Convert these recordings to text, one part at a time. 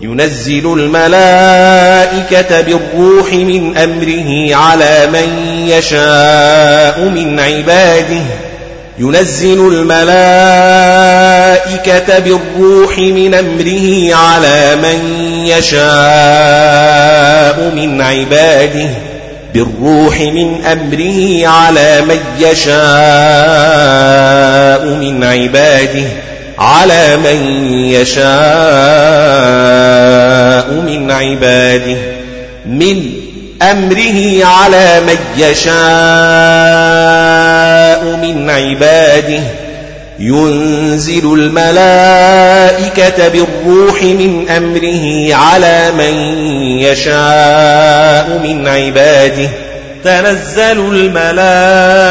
ينزل الملائكة بالروح من أمره على من يشاء من عباده. ينزل الملائكة بالروح من أمره على من يشاء من عباده. بالروح من أمره على من يشاء من عباده. على من يشاء من عباده من أمره على من يشاء من عباده. ينزل الملائكة بالروح من أمره على من يشاء من عباده. تنزل الملائكة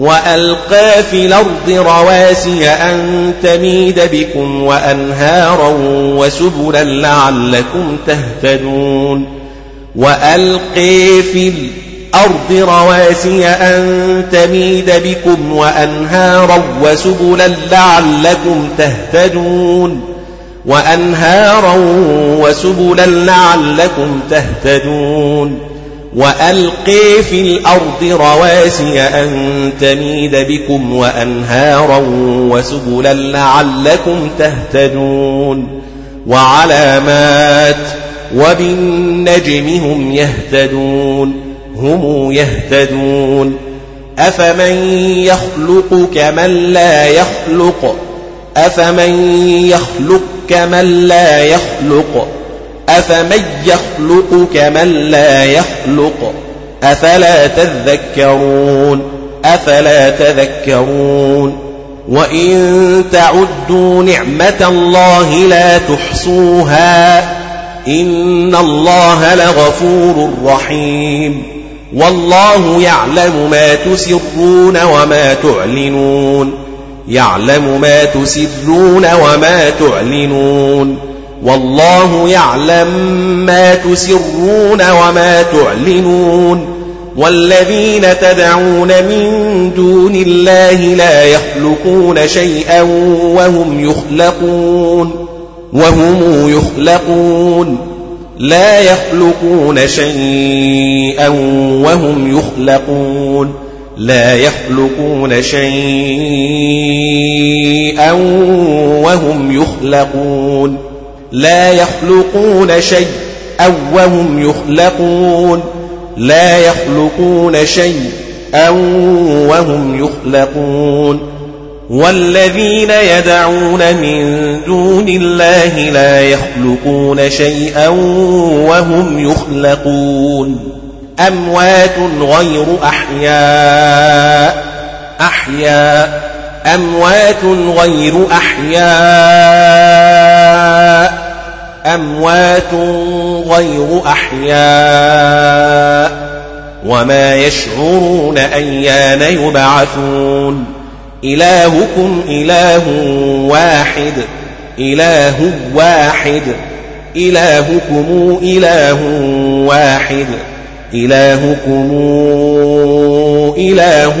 وألقى في الأرض رواسي أن تميد بكم وأنهارا وسبلا لعلكم تهتدون وألقي في الأرض رواسي أن تميد بكم وأنهارا وسبلا لعلكم تهتدون وأنهارا وسبلا لعلكم تهتدون وألقي في الأرض رواسي أن تميد بكم وأنهارا وسبلا لعلكم تهتدون وعلامات وبالنجم هم يهتدون هم يهتدون أفمن يخلق كمن لا يخلق أفمن يخلق كمن لا يخلق أفمن يخلق كمن لا يخلق أفلا تذكرون أفلا تذكرون وإن تعدوا نعمة الله لا تحصوها إن الله لغفور رحيم والله يعلم ما تسرون وما تعلنون يعلم ما تسرون وما تعلنون والله يعلم ما تسرون وما تعلنون والذين تدعون من دون الله لا يخلقون شيئا وهم يخلقون وهم يخلقون لا يخلقون شيئا وهم يخلقون لا يخلقون شيئا وهم يخلقون لا يخلقون شيئا وهم يخلقون. لا يخلقون شيئا وهم يخلقون. والذين يدعون من دون الله لا يخلقون شيئا وهم يخلقون. أموات غير أحياء. أحياء. أموات غير أحياء. أموات غير أحياء وما يشعرون أيان يبعثون إلهكم إله واحد إله واحد إلهكم إله واحد إلهكم إله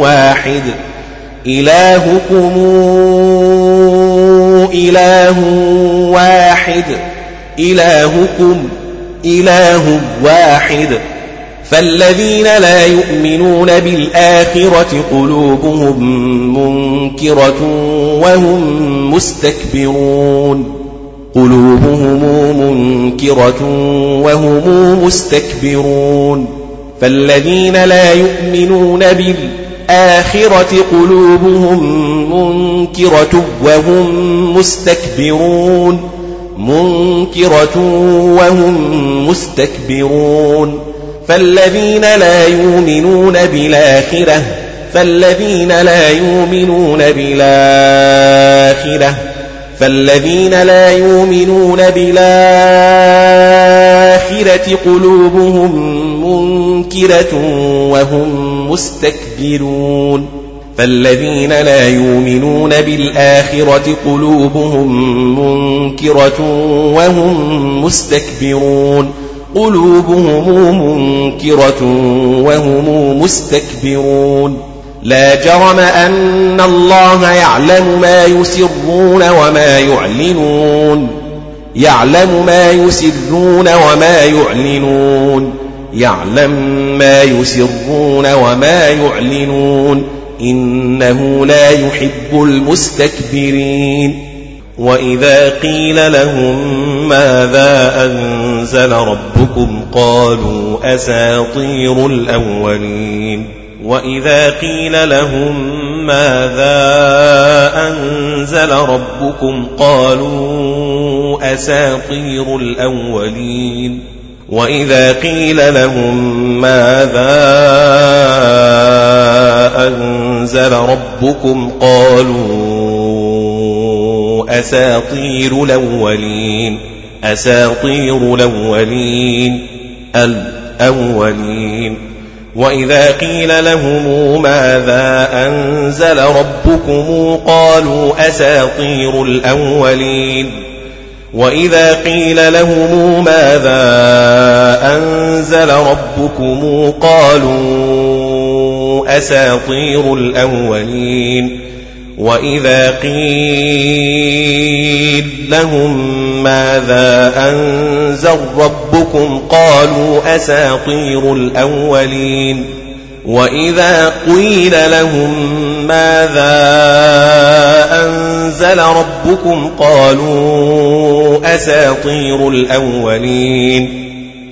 واحد إلهكم إله واحد. إلهكم إله واحد. فالذين لا يؤمنون بالآخرة قلوبهم منكرة وهم مستكبرون. قلوبهم منكرة وهم مستكبرون. فالذين لا يؤمنون بالآخرة قلوبهم منكرة وهم مستكبرون منكرة وهم مستكبرون. فالذين لا يؤمنون بالآخرة فالذين لا يؤمنون بالآخرة فالذين لا يؤمنون بالآخرة قلوبهم منكرة وهم مستكبرون. فالذين لا يؤمنون بالآخرة قلوبهم منكرة وهم مستكبرون. قلوبهم منكرة وهم مستكبرون. لا جرم أن الله يعلم ما يسرون وما يعلنون. يعلم ما يسرون وما يعلنون. يعلم ما يسرون وما يعلنون. إنه لا يحب المستكبرين. وإذا قيل لهم ماذا أنزل ربكم قالوا أساطير الأولين. وإذا قيل لهم ماذا أنزل ربكم قالوا أساطير الأولين وإذا قيل لهم ماذا أنزل ربكم قالوا أساطير الأولين أساطير الأولين الأولين. وإذا قيل لهم ماذا أنزل ربكم قالوا أساطير الأولين. وإذا قيل لهم ماذا أنزل ربكم قالوا أساطير الأولين وإذا قيل لهم ماذا أنزل ربكم قالوا أساطير الأولين وإذا قيل لهم ماذا أنزل ربكم قالوا أساطير الأولين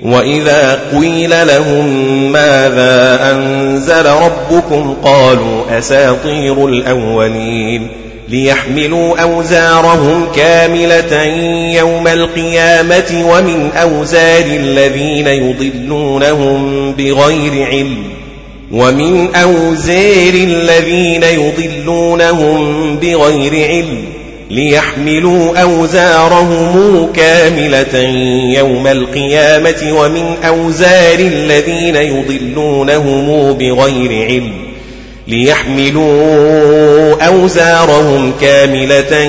وإذا قيل لهم ماذا أنزل ربكم قالوا أساطير الأولين ليحملوا أوزارهم كاملة يوم القيامة ومن أوزار الذين يضلونهم بغير علم ومن أوزار الذين يضلونهم بغير علم ليحملوا أوزارهم كاملة يوم القيامة ومن أوزار الذين يضلونهم بغير علم ليحملوا أوزارهم كاملة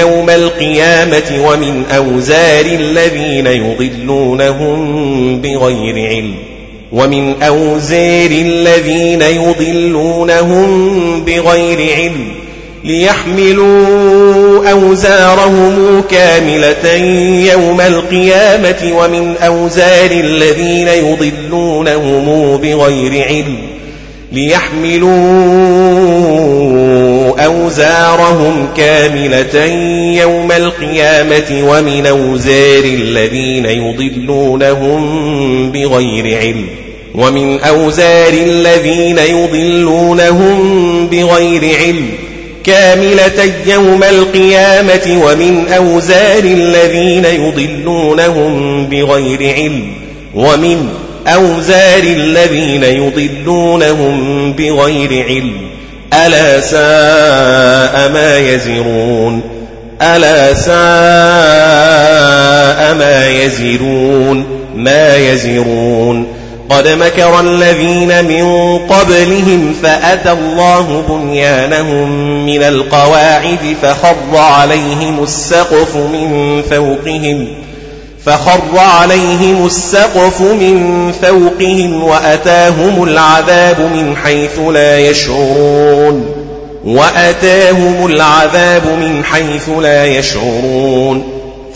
يوم القيامة ومن أوزار الذين يضلونهم بغير علم ومن أوزار الذين يضلونهم بغير علم ليحملوا أوزارهم كاملة يوم القيامة ومن أوزار الذين يضلونهم بغير علم ليحملوا أوزارهم كاملة يوم القيامة ومن أوزار الذين يضلونهم بغير علم ومن أوزار الذين يضلونهم بغير علم كاملة يوم القيامة ومن أوزار الذين يضلونهم بغير علم ومن أوزار الذين يضلونهم بغير علم ألا ساء ما يزرون. ألا ساء ما يزرون. ما يزرون. قد مكر الذين من قبلهم فأتى الله بنيانهم من القواعد فخر عليهم السقف من فوقهم. فخر عليهم السقف من فوقهم وأتاهم العذاب من حيث لا يشعرون. وأتاهم العذاب من حيث لا يشعرون.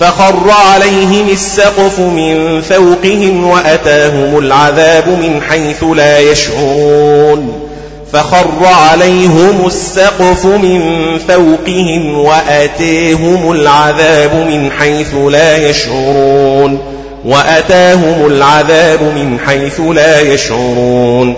فخر عليهم السقف من فوقهم وأتاهم العذاب من حيث لا يشعرون. فخر عليهم السقف من فوقهم وأتيهم العذاب من حيث لا يشعرون وأتاهم العذاب من حيث لا يشعرون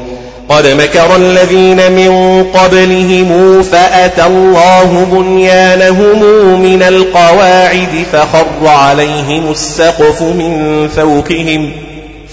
قد مكر الذين من قبلهم فأتى الله بنيانهم من القواعد فخر عليهم السقف من فوقهم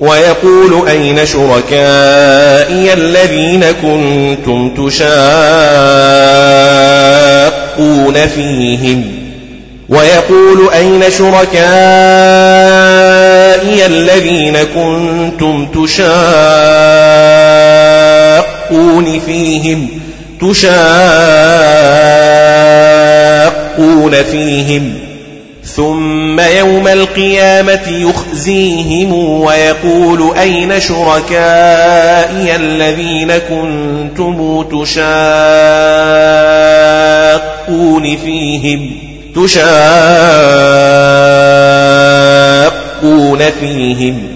ويقول أين شركائي الذين كنتم تشاقون فيهم؟ ويقول أين شركائي الذين كنتم تشاقون فيهم؟ تشاقون فيهم؟ ثم يوم القيامة يخزيهم ويقول أين شركائي الذين كنتم تشاقون فيهم؟ تشاقون فيهم.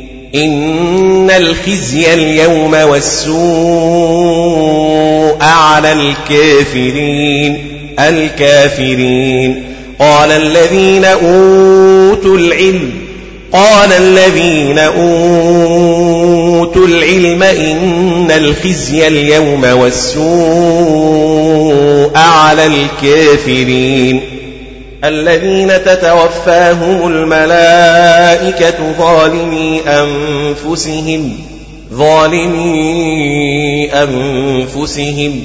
إن الخزي اليوم والسوء على الكافرين الكافرين. قال الذين أوتوا العلم قال الذين أوتوا العلم إن الخزي اليوم والسوء على الكافرين. الذين تتوفاهم الملائكة ظالمي أنفسهم ظالمي أنفسهم.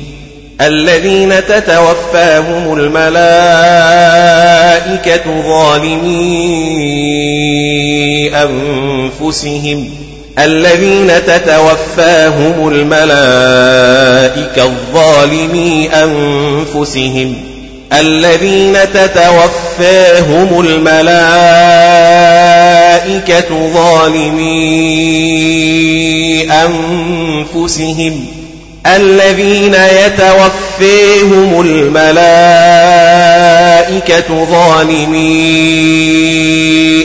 الذين تتوفاهم الملائكة ظالمي أنفسهم. الذين تتوفاهم الملائكة الظالمي أنفسهم. الذين تتوفاهم الملائكة ظالمي أنفسهم. الذين يتوفيهم الملائكة ظالمي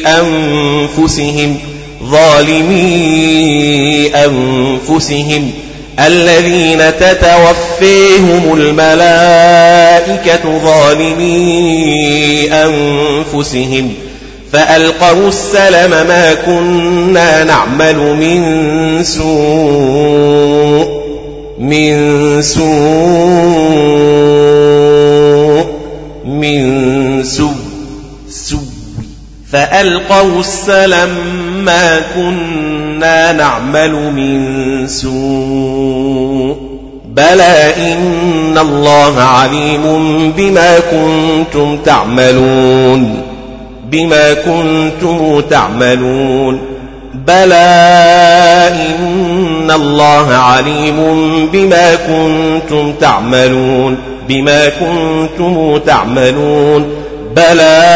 أنفسهم. ظالمي أنفسهم. الذين تتوفيهم الملائكة ظالمي أنفسهم فألقوا السلم ما كنا نعمل من سوء من سوء من سوء سوء فألقوا السلم ما كنا نعمل من سوء. بلى إن الله عليم بما كنتم تعملون. بما كنتم تعملون. بلى إن الله عليم بما كنتم تعملون. بما كنتم تعملون. بلى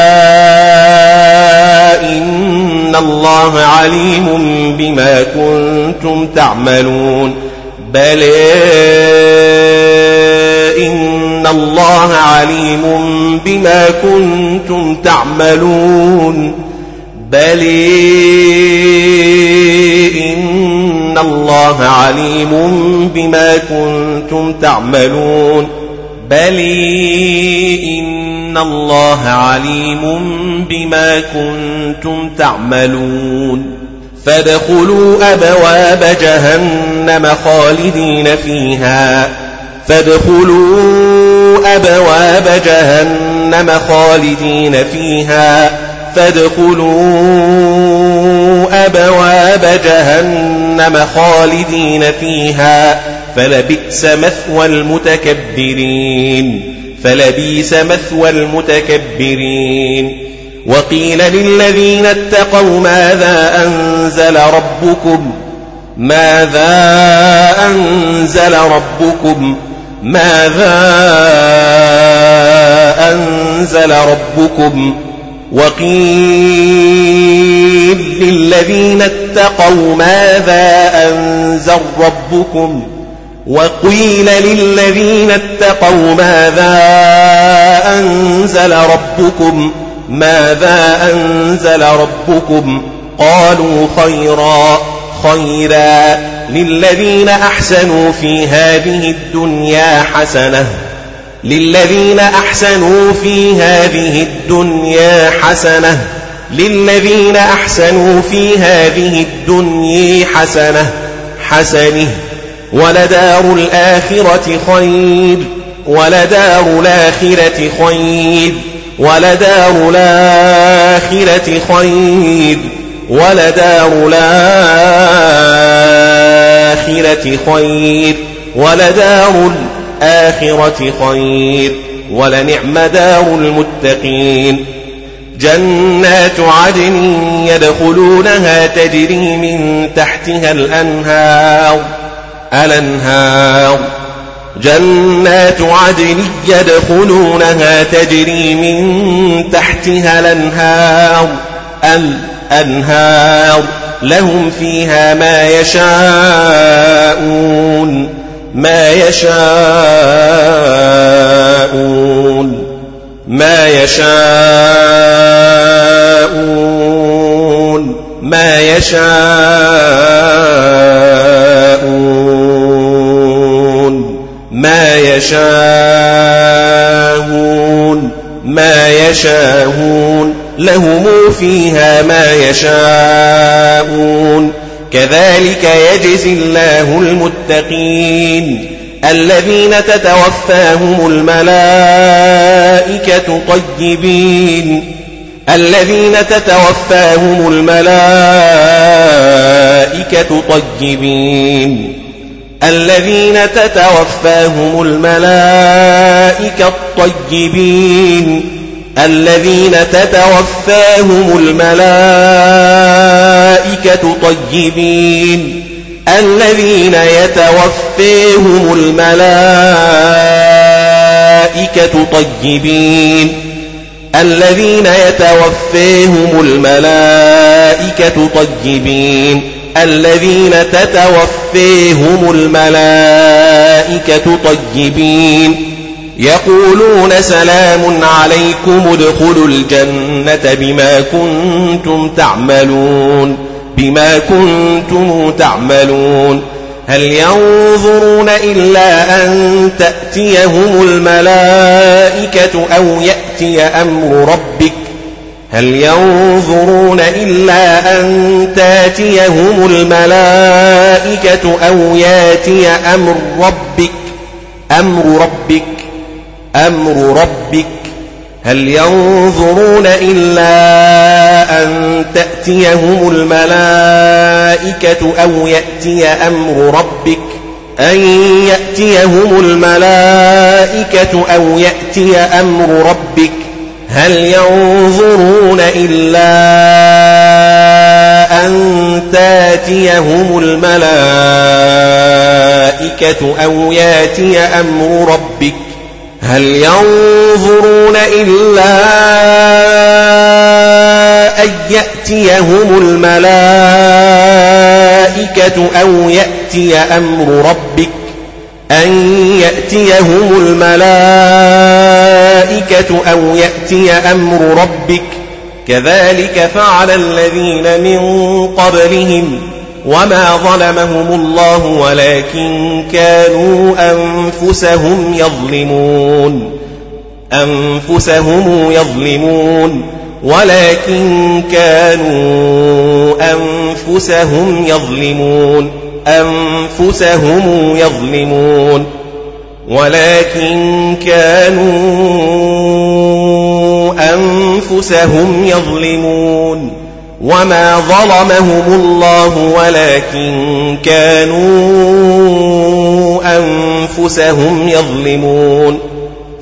إن الله عليم بما كنتم تعملون بل إن الله عليم بما كنتم تعملون بل إن الله عليم بما كنتم تعملون بل إن الله عليم بما كنتم تعملون فادخلوا أبواب جهنم خالدين فيها فادخلوا أبواب جهنم خالدين فيها فادخلوا أبواب جهنم خالدين فيها فلبئس مثوى المتكبرين فلبئس مثوى المتكبرين. وقيل للذين اتقوا ماذا أنزل ربكم؟ ماذا أنزل ربكم؟ ماذا أنزل ربكم؟ وقيل للذين اتقوا ماذا أنزل ربكم؟ وقيل للذين اتقوا ماذا أنزل ربكم؟ ماذا أنزل ربكم؟ قالوا خيرا خيرا. للذين أحسنوا في هذه الدنيا حسنة. للذين أحسنوا في هذه الدنيا حسنة. للذين أحسنوا في هذه الدنيا حسنة. حسنه. ولدار الآخرة خير ولدار الآخرة خير ولدار الآخرة خير ولدار الآخرة خير ولدار الآخرة خير. ولنعم دار المتقين جنات عدن يدخلونها تجري من تحتها الأنهار. الأنهار جنات عدن يدخلونها تجري من تحتها الأنهار. الأنهار لهم فيها ما يشاءون ما يشاءون ما يشاءون ما يشاءون. يشاءون ما يشاءون لهم فيها ما يشاءون. كذلك يجزي الله المتقين. الذين تتوفاهم الملائكة طيبين. الذين تتوفاهم الملائكة طيبين. الذين تتوفاهم الملائكة الطيبين. الذين تتوفاهم الملائكة طيبين. الذين يتوفيهم الملائكة طيبين. الذين يتوفيهم الملائكة طيبين. الذين تتوفيهم الملائكة طيبين. يقولون سلام عليكم ادخلوا الجنة بما كنتم تعملون. بما كنتم تعملون. هل ينظرون إلا أن تأتيهم الملائكة أو يأتي أمر ربك هل ينظرون إلا أن تاتيهم الملائكة أو ياتي أمر ربك؟ أمر ربك أمر ربك. هل ينظرون إلا أن تأتيهم الملائكة أو يأتي أمر ربك؟ أن يأتيهم الملائكة أو يأتي أمر ربك. هل ينظرون إلا أن تاتيهم الملائكة أو ياتي أمر ربك؟ هل ينظرون إلا أن يأتيهم الملائكة أو يأتي أمر ربك؟ أن يأتيهم الملائكة أو يأتي أمر ربك. كذلك فعل الذين من قبلهم وما ظلمهم الله ولكن كانوا أنفسهم يظلمون. أنفسهم يظلمون ولكن كانوا أنفسهم يظلمون. أنفسهم يظلمون. ولكن كانوا أنفسهم يظلمون وما ظلمهم الله ولكن كانوا أنفسهم يظلمون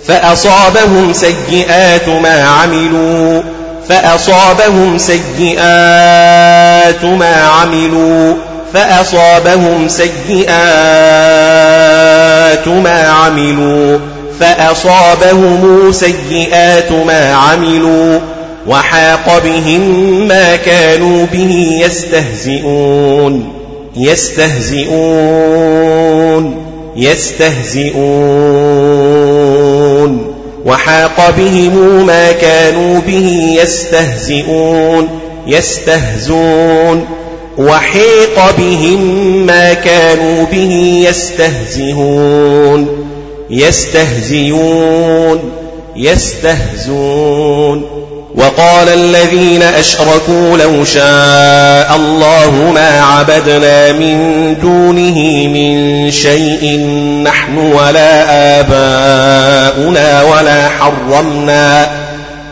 فأصابهم سيئات ما عملوا فأصابهم سيئات ما عملوا فأصابهم سيئات ما عملوا فأصابهم سيئات ما عملوا وحاق بهم ما كانوا به يستهزئون يستهزئون يستهزئون وحاق بهم ما كانوا به يستهزئون يستهزون. وحيق بهم ما كانوا به يستهزئون يستهزئون يستهزون وقال الذين أشركوا لو شاء الله ما عبدنا من دونه من شيء نحن ولا آباؤنا ولا حرمنا.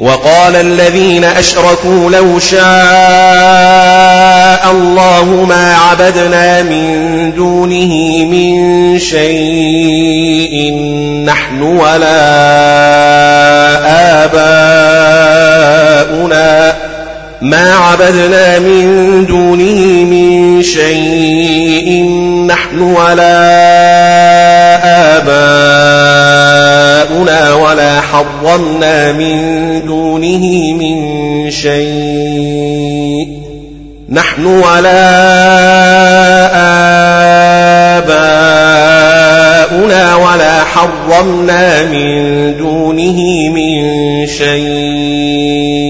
وقال الذين أشركوا لو شاء الله ما عبدنا من دونه من شيء نحن ولا آباؤنا ما عبدنا من دونه من شيء نحن ولا آباؤنا ولا حرمنا من دونه من شيء نحن ولا آباؤنا ولا حرمنا من دونه من شيء.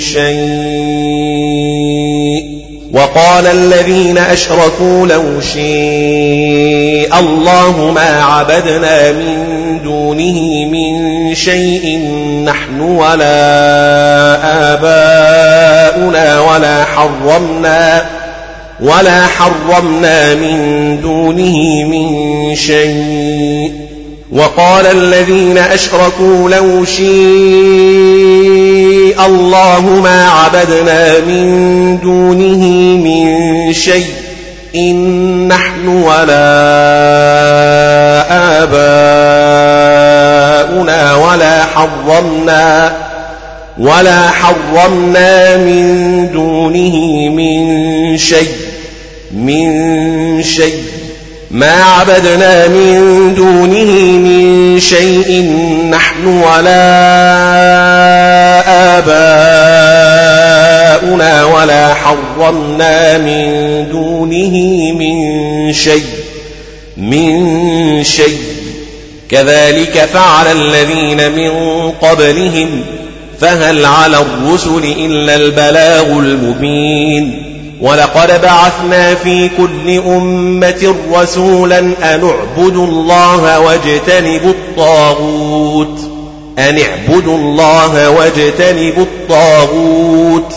شيء وقال الذين أشركوا لو شاء الله ما عبدنا من دونه من شيء نحن ولا آباؤنا ولا حرمنا ولا حرمنا من دونه من شيء وقال الذين أشركوا لو الله ما عبدنا من دونه من شيء إن نحن ولا آباؤنا ولا حرمنا ولا حرمنا من دونه من شيء من شيء ما عبدنا من دونه من شيء نحن ولا آباؤنا ولا حرمنا من دونه من شيء من شيء. كذلك فعل الذين من قبلهم فهل على الرسل إلا البلاغ المبين. ولقد بعثنا في كل أمة رسولا أن اعبدوا الله واجتنبوا الطاغوت. أن اعبدوا الله واجتنبوا الطاغوت.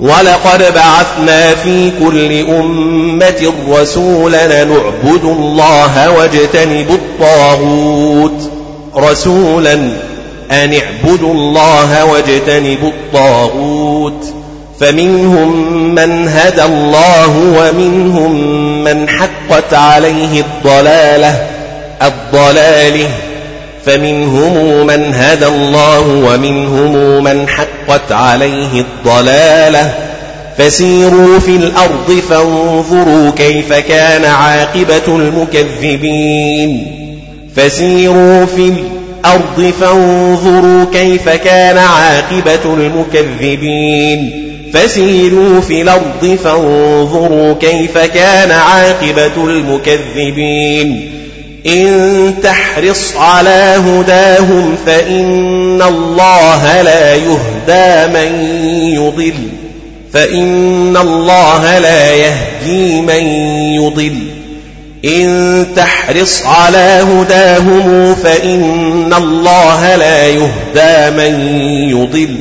ولقد بعثنا في كل أمة رسولا أن اعبدوا الله واجتنبوا الطاغوت. رسولا أن اعبدوا الله واجتنبوا الطاغوت. فمنهم من هدى الله ومنهم من حقت عليه الضلالة الضلاله. فمنهم من هدى الله ومنهم من حقت عليه الضلالة. فسيروا في الأرض فانظروا كيف كان عاقبة المكذبين. فسيروا في الأرض فانظروا كيف كان عاقبة المكذبين. فسيروا في الأرض فانظروا كيف كان عاقبة المكذبين. إن تحرص على هداهم فإن الله لا يهدى من يضل. فإن الله لا يهدي من يضل. إن تحرص على هداهم فإن الله لا يهدى من يضل.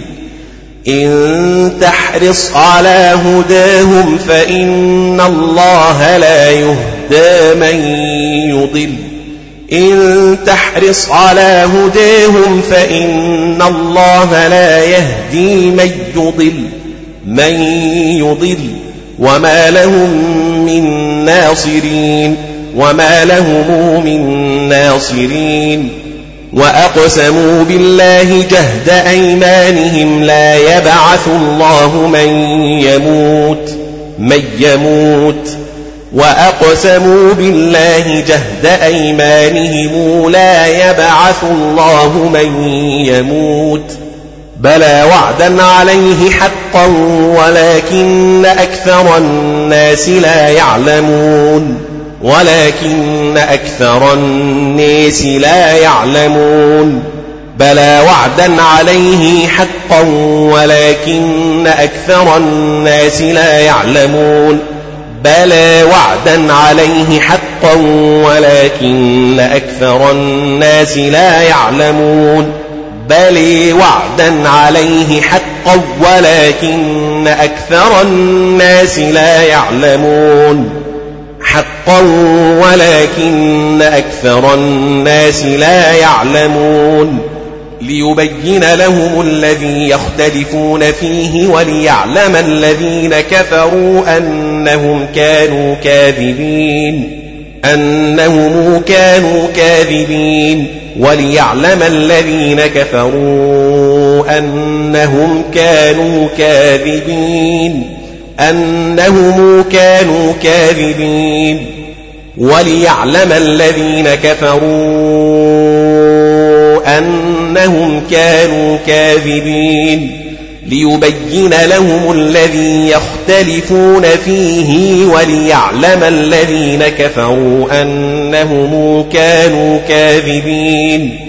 إن تحرص على هداهم فإن الله لا يهدى من يضل. إن تحرص على هداهم فإن الله لا يهدي من يضل. من يضل. وما لهم من ناصرين. وما لهم من ناصرين. وأقسموا بالله جهد أيمانهم لا يبعث الله من يموت من يموت. وأقسموا بالله جهد أيمانهم لا يبعث الله من يموت. بلى وعدا عليه حقا ولكن أكثر الناس لا يعلمون. ولكن أكثر الناس لا يعلمون بلى وعدا عليه حقا ولكن أكثر الناس لا يعلمون بلى وعدا عليه حقا ولكن أكثر الناس لا يعلمون بل وعدا عليه حقا ولكن أكثر الناس لا يعلمون حقا ولكن أكثر الناس لا يعلمون ليبين لهم الذي يختلفون فيه وليعلم الذين كفروا أنهم كانوا كاذبين أنهم كانوا كاذبين وليعلم الذين كفروا أنهم كانوا كاذبين. أنهم كانوا كاذبين وليعلم الذين كفروا أنهم كانوا كاذبين ليبين لهم الذي يختلفون فيه وليعلم الذين كفروا أنهم كانوا كاذبين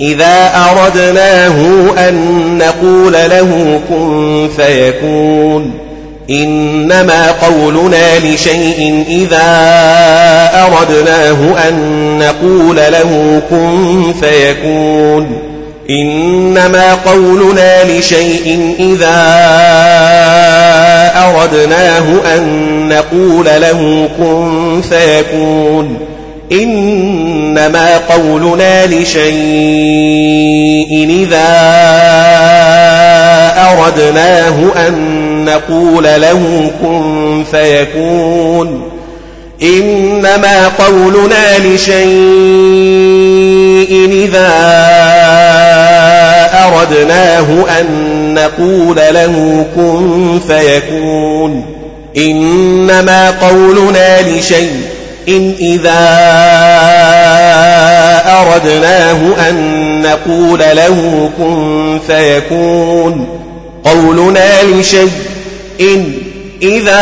إذا أردناه أن نقول له كن فيكون. إنما قولنا لشيء إذا أردناه أن نقول له كن فيكون. إنما قولنا لشيء إذا أردناه أن نقول له كن فيكون. إنما قولنا لشيء إذا أردناه أن نقول له كن فيكون إنما قولنا لشيء إذا أردناه أن نقول له كن فيكون إنما قولنا لشيء إن إذا أردناه أن نقول له كن فيكون قولنا لشيء إن إذا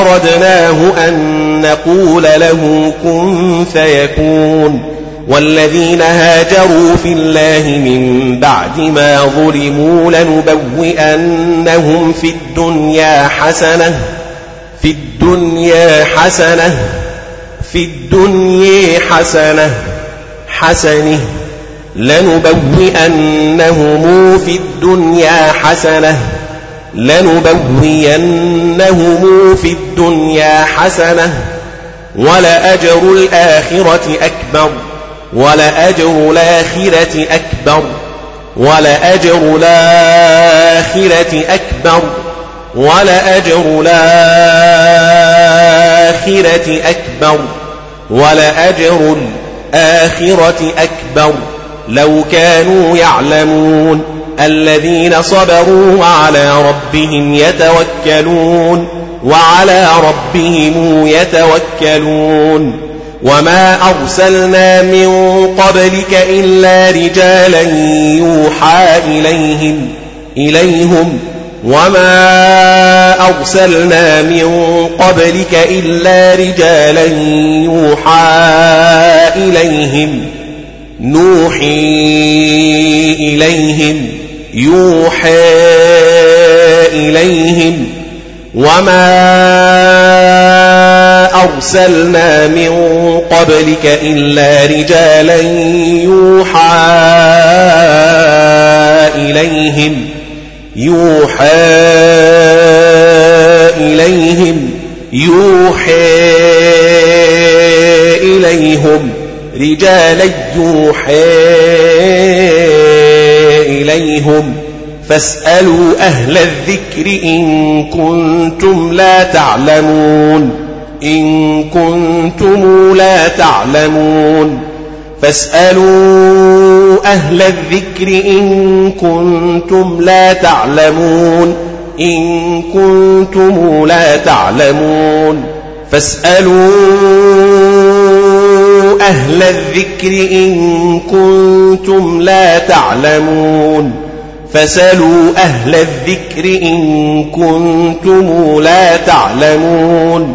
أردناه أن نقول له كن فيكون والذين هاجروا في الله من بعد ما ظلموا لنبوئنهم في الدنيا حسنة في الدنيا حسنة في الدنيا حسنة حسنه لنبوئنهم في الدنيا حسنة لنبوئنهم في الدنيا حسنة ولأجر الآخرة أكبر ولأجر الآخرة أكبر ولأجر الآخرة أكبر. ولأجر الآخرة أكبر ولأجر الآخرة أكبر. لو كانوا يعلمون الذين صبروا وعلى ربهم يتوكلون وعلى ربهم يتوكلون. وما أرسلنا من قبلك إلا رجالا يوحى إليهم إليهم وما أرسلنا من قبلك إلا رجالا يوحى إليهم نوحي إليهم يوحى إليهم وما أرسلنا من قبلك إلا رجالا يوحى إليهم يوحى إليهم يوحى إليهم رجالا يوحى إليهم. فاسألوا أهل الذكر إن كنتم لا تعلمون إن كنتم لا تعلمون. فاسألوا أهل الذكر إن كنتم لا تعلمون. إن كنتم لا تعلمون. فاسألوا أهل الذكر إن كنتم لا تعلمون. فسلوا أهل الذكر إن كنتم لا تعلمون.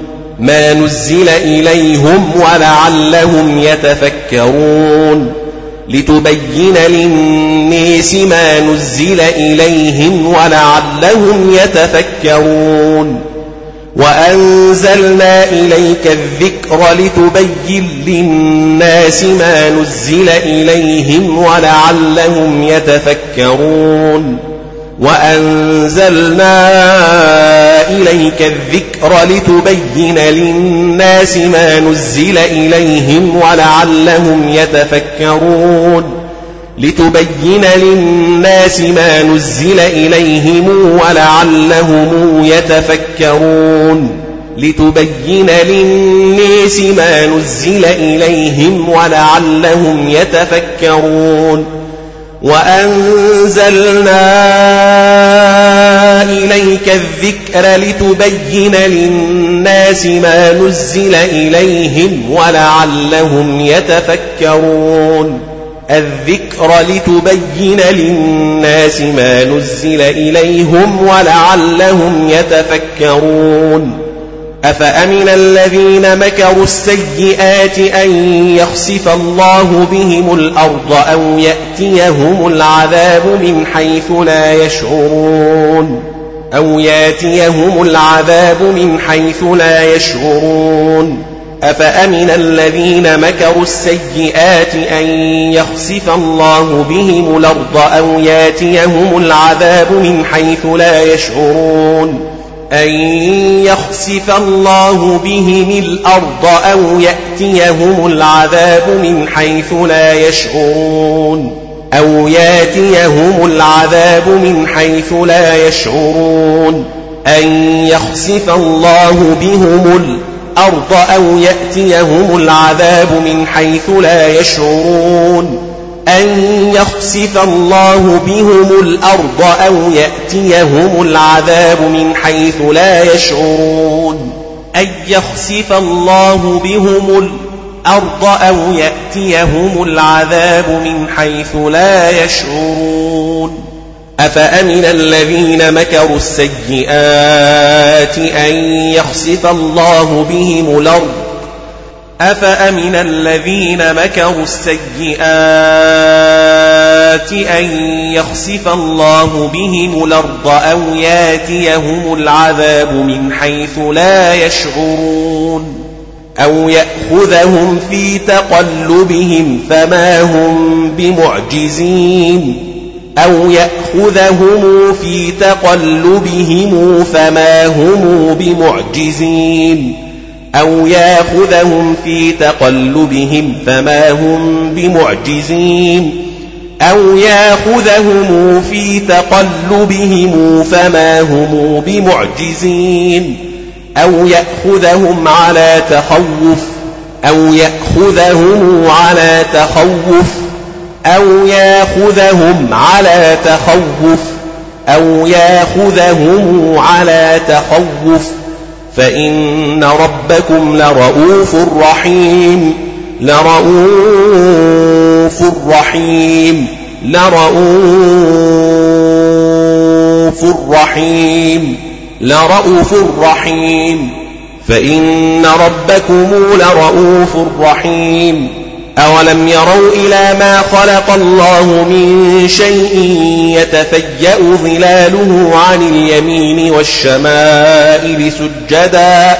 ما نزل إليهم ولعلهم يتفكرون لتبين للناس ما نزل إليهم ولعلهم يتفكرون وأنزلنا إليك الذكر لتبين للناس ما نزل إليهم ولعلهم يتفكرون وأنزلنا إليك الذكر لتبين للناس ما نزل إليهم ولعلهم يتفكرون. لتبين للناس ما نزل إليهم ولعلهم يتفكرون. لتبين للناس ما نزل إليهم ولعلهم يتفكرون. وأنزلنا إليك الذكر لتبين للناس ما نزل إليهم ولعلهم يتفكرون. الذكر لتبين للناس ما نزل إليهم ولعلهم يتفكرون. أفأمن الذين مكروا السيئات أن يخسف الله بهم الأرض أو يأتيهم العذاب من حيث لا يشعرون أو يأتيهم العذاب من حيث لا يشعرون أفأمن الذين مكروا السيئات أن يخسف الله بهم الأرض أو يأتيهم العذاب من حيث لا يشعرون أن يخسف الله بهم الأرض أو يأتيهم العذاب من حيث لا يشعرون أو ياتيهم العذاب من حيث لا يشعرون أن يخسف الله بهم الأرض أو يأتيهم العذاب من حيث لا يشعرون أن يخسف الله بهم الأرض أو يأتيهم العذاب من حيث لا يشعرون أن يخسف الله بهم الأرض أو يأتيهم العذاب من حيث لا يشعرون أفأمن الذين مكروا السيئات أن يخسف الله بهم الأرض أفأمن الذين مكروا السيئات أن يخسف الله بهم الأرض أو ياتيهم العذاب من حيث لا يشعرون أو يأخذهم في تقلبهم فما هم بمعجزين أو يأخذهم في تقلبهم فما هم بمعجزين أو ياخذهم في تقلبهم فما هم بمعجزين أو ياخذهم في تقلبهم فما هم بمعجزين أو يأخذهم على تخوف أو يأخذهم على تخوف أو ياخذهم على تخوف أو ياخذهم على تخوف فإن ربكم لرؤوف رحيم لرؤوف رحيم لرؤوف رحيم لرؤوف رحيم فإن ربكم لرؤوف رحيم. أولم يروا إلى ما خلق الله من شيء يتفيأ ظلاله عن اليمين والشمائل سجدا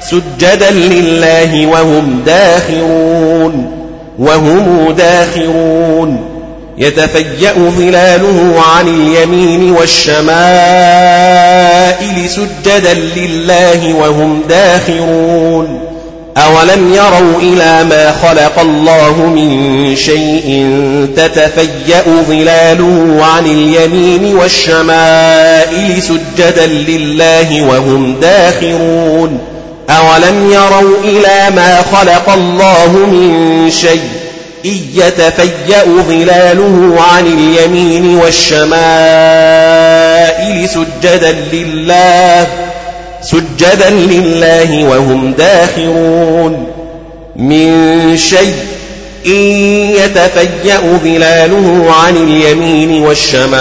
سجدا لله وهم داخرون وهم داخرون يتفيأ ظلاله عن اليمين والشمائل سجدا لله وهم داخرون أولم يروا إلى ما خلق الله من شيء تتفيأ ظلاله عن اليمين والشمائل سجدا لله وهم داخرون أولم يروا إلى ما خلق الله من شيء إن يتفيأ ظلاله عن اليمين والشمائل سجدا لله سجدا لله وهم داخرون. من شيء يتفيأ ظلاله عن اليمين والشمائل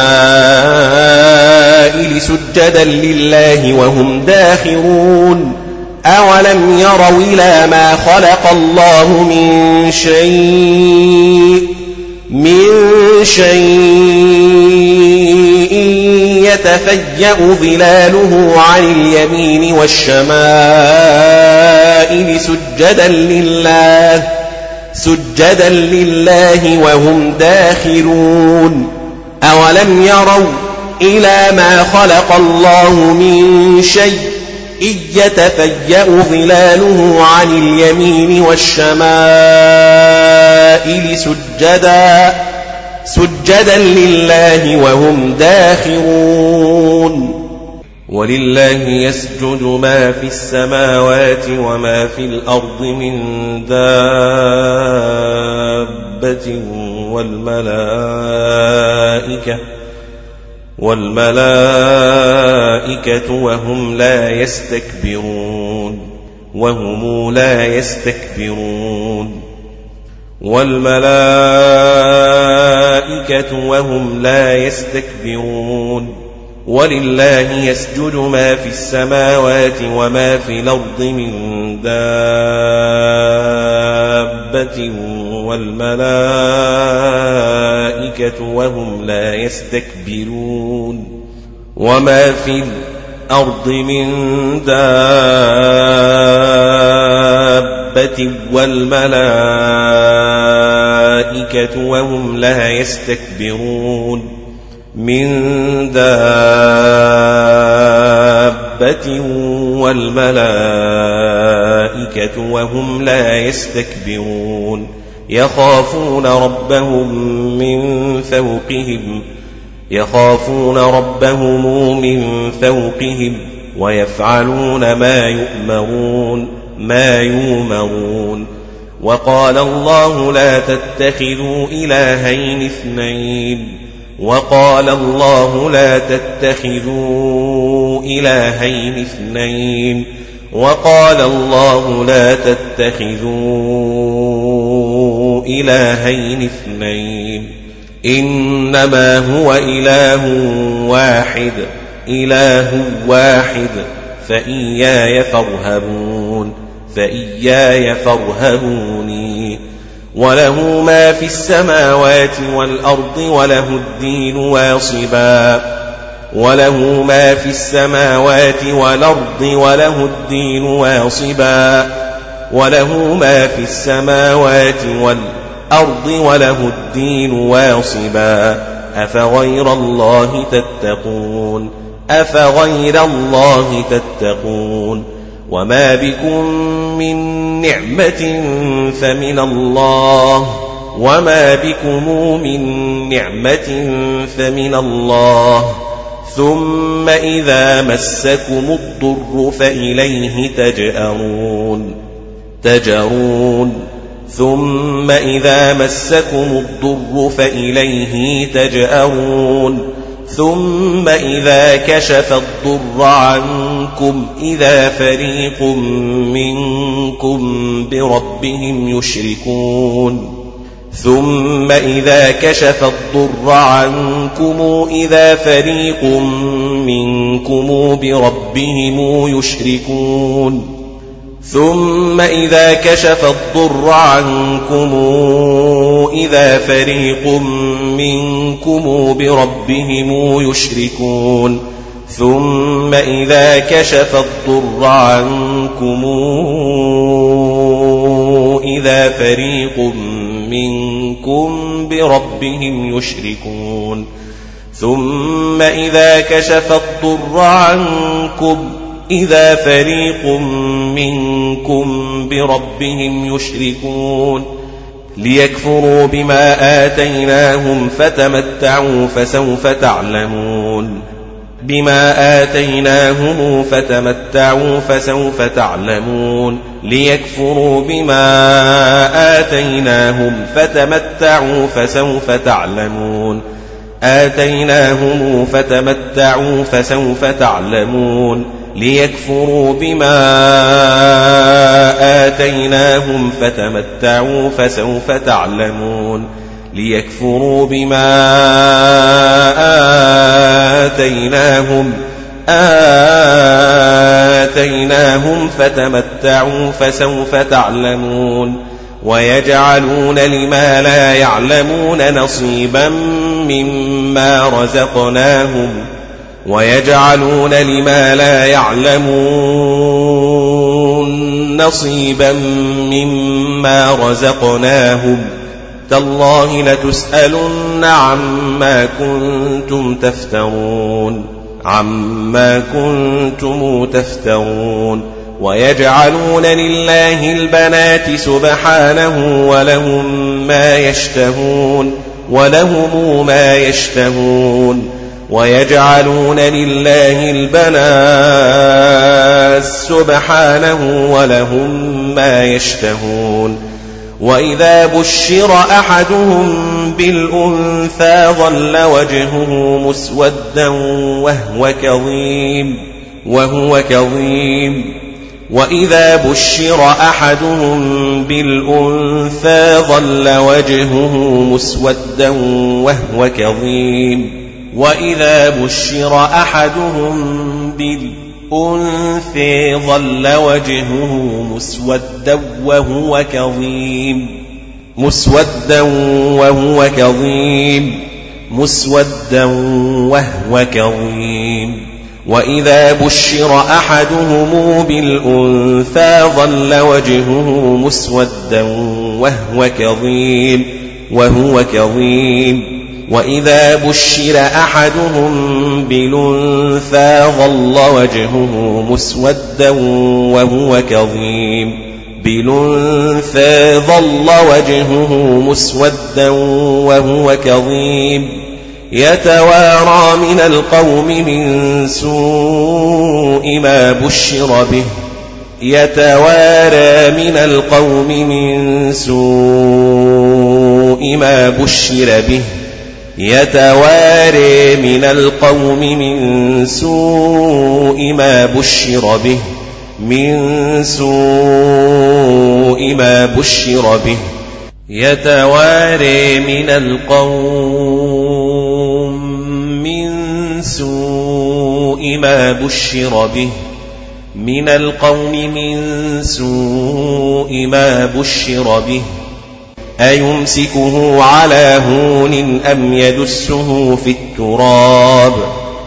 سجدا لله وهم داخرون. أولم يروا إلى ما خلق الله من شيء؟ من شيء يتفيأ ظلاله عن اليمين والشمائل سجدا لله سجدا لله وهم داخلون. أولم يروا إلى ما خلق الله من شيء؟ إذ يتفيأ ظلاله عن اليمين والشمائل سجدا. سجدا لله وهم داخرون. ولله يسجد ما في السماوات وما في الأرض من دابة والملائكة والملائكة وهم لا يستكبرون وهم لا يستكبرون. والملائكة وهم لا يستكبرون ولله يسجد ما في السماوات وما في الأرض من دابة والملائكة وهم لا يستكبرون وما في الأرض من دابة والملائكة وهم لا يستكبرون من دابة والملائكة وهم لا يستكبرون يخافون ربهم من فوقهم يخافون ربهم من فوقهم ويفعلون ما يؤمرون ما يؤمرون وقال الله لا تتخذوا إلهين اثنين وقال الله لا تتخذوا إلهين اثنين وقال الله لا تتخذوا إلهين اثنين إنما هو إله واحد إله واحد فإياي فارهبون فإياي فارهبوني وله ما في السماوات والأرض وله الدين واصبا وله ما في السماوات والأرض وله الدين واصبا وله ما في السماوات والأرض وله الدين واصبا أفغير الله تتقون أفغير الله تتقون وما بكم من نعمة فمن الله وما بكم من نعمة فمن الله ثم إذا مسكم الضر فإليه تجأرون تجأرون ثم إذا مسكم الضر فإليه تجأرون ثم إذا كشف الضر عنكم إذا فريق منكم بربهم يشركون. ثم إذا كشف الضر عنكم إذا فريق منكم بربهم يشركون. ثم إذا كشف الضر عنكم إذا فريق منكم بربهم يشركون. ثم إذا كشف الضر عنكم إذا فريق منكم بربهم يشركون. ثم إذا كشف الضر عنكم إذا فريق منكم بربهم يشركون. ليكفروا بما آتيناهم فتمتعوا فسوف تعلمون. بما آتيناهم فتمتعوا فسوف تعلمون ليكفروا بما آتيناهم فتمتعوا فسوف تعلمون آتيناهم فتمتعوا فسوف تعلمون ليكفروا بما آتيناهم فتمتعوا فسوف تعلمون ليكفروا بما آتيناهم آتيناهم فتمتعوا فسوف تعلمون ويجعلون لما لا يعلمون نصيبا مما رزقناهم ويجعلون لما لا يعلمون نصيبا مما رزقناهم. تالله لتسألن عما كنتم تفترون عما كنتم تفترون ويجعلون لله البنات سبحانه ولهم ما يشتهون ولهم ما يشتهون ويجعلون لله البنات سبحانه ولهم ما يشتهون. وإذا بشر أحدهم بالأنثى ظل وجهه مسودا وهو كظيم وهو كظيم. وإذا بشر أحدهم بالأنثى ظل وجهه مسودا وهو كظيم. وإذا بشر أحدهم بالأنثى ظل وجهه مسودا وهو كظيم. مسودا وهو كظيم. مسودا وهو كظيم. وإذا بشر أحدهم بالأنثى ظل وجهه مسودا وهو كظيم. وهو كظيم. وإذا بشر أحدهم بالأنثى ظل وجهه مسودا وهو كظيم بالأنثى ظل وجهه مسودا وهو كظيم يتوارى من القوم من سوء ما بشر به يتوارى من القوم من سوء ما بشر به يتواري من القوم من سوء ما بشر به من سوء ما بشر به. يتواري من القوم من سوء ما بشر به من القوم من سوء ما بشر به. أيمسكه على هون أم يدسه في التراب؟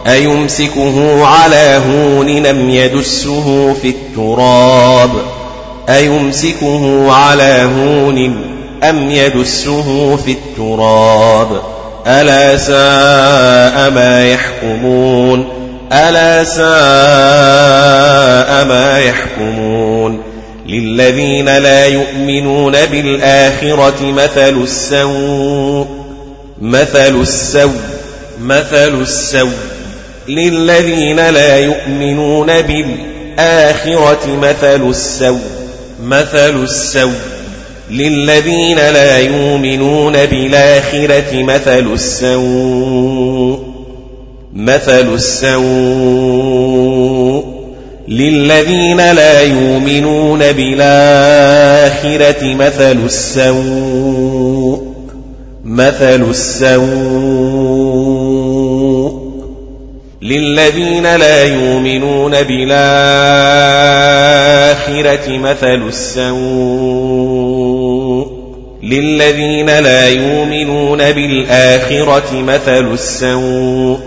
أيمسكه على هون أم يدسه في التراب؟ أيمسكه على هون أم يدسه في التراب؟ ألا ساء ما يحكمون؟ ألا ساء ما يحكمون؟ للذين لا يؤمنون بالآخرة مثل السوء مثل السوء مثل السوء. للذين لا يؤمنون بالآخرة مثل السوء مثل السوء. للذين لا يؤمنون بالآخرة مثل السوء مثل السوء. للذين لا يؤمنون بالآخرة مثل السوء مثل السوء. للذين لا يؤمنون بالآخرة مثل السوء. للذين لا يؤمنون بالآخرة مثل السوء.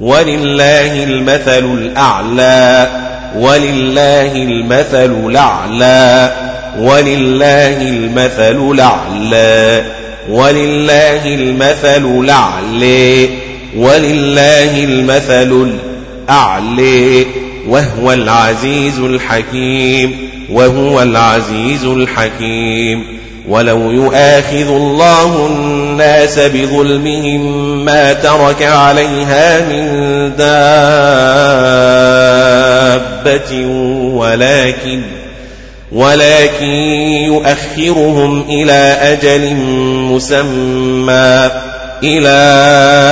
ولله المثل الأعلى. ولله المثل الأعلى ولله المثل الأعلى ولله المثل الأعلى ولله المثل الأعلى وهو العزيز الحكيم وهو العزيز الحكيم. ولو يؤاخذ الله الناس بظلمهم ما ترك عليها من دابة ولكن ولكن يؤخرهم إلى أجل مسمى إلى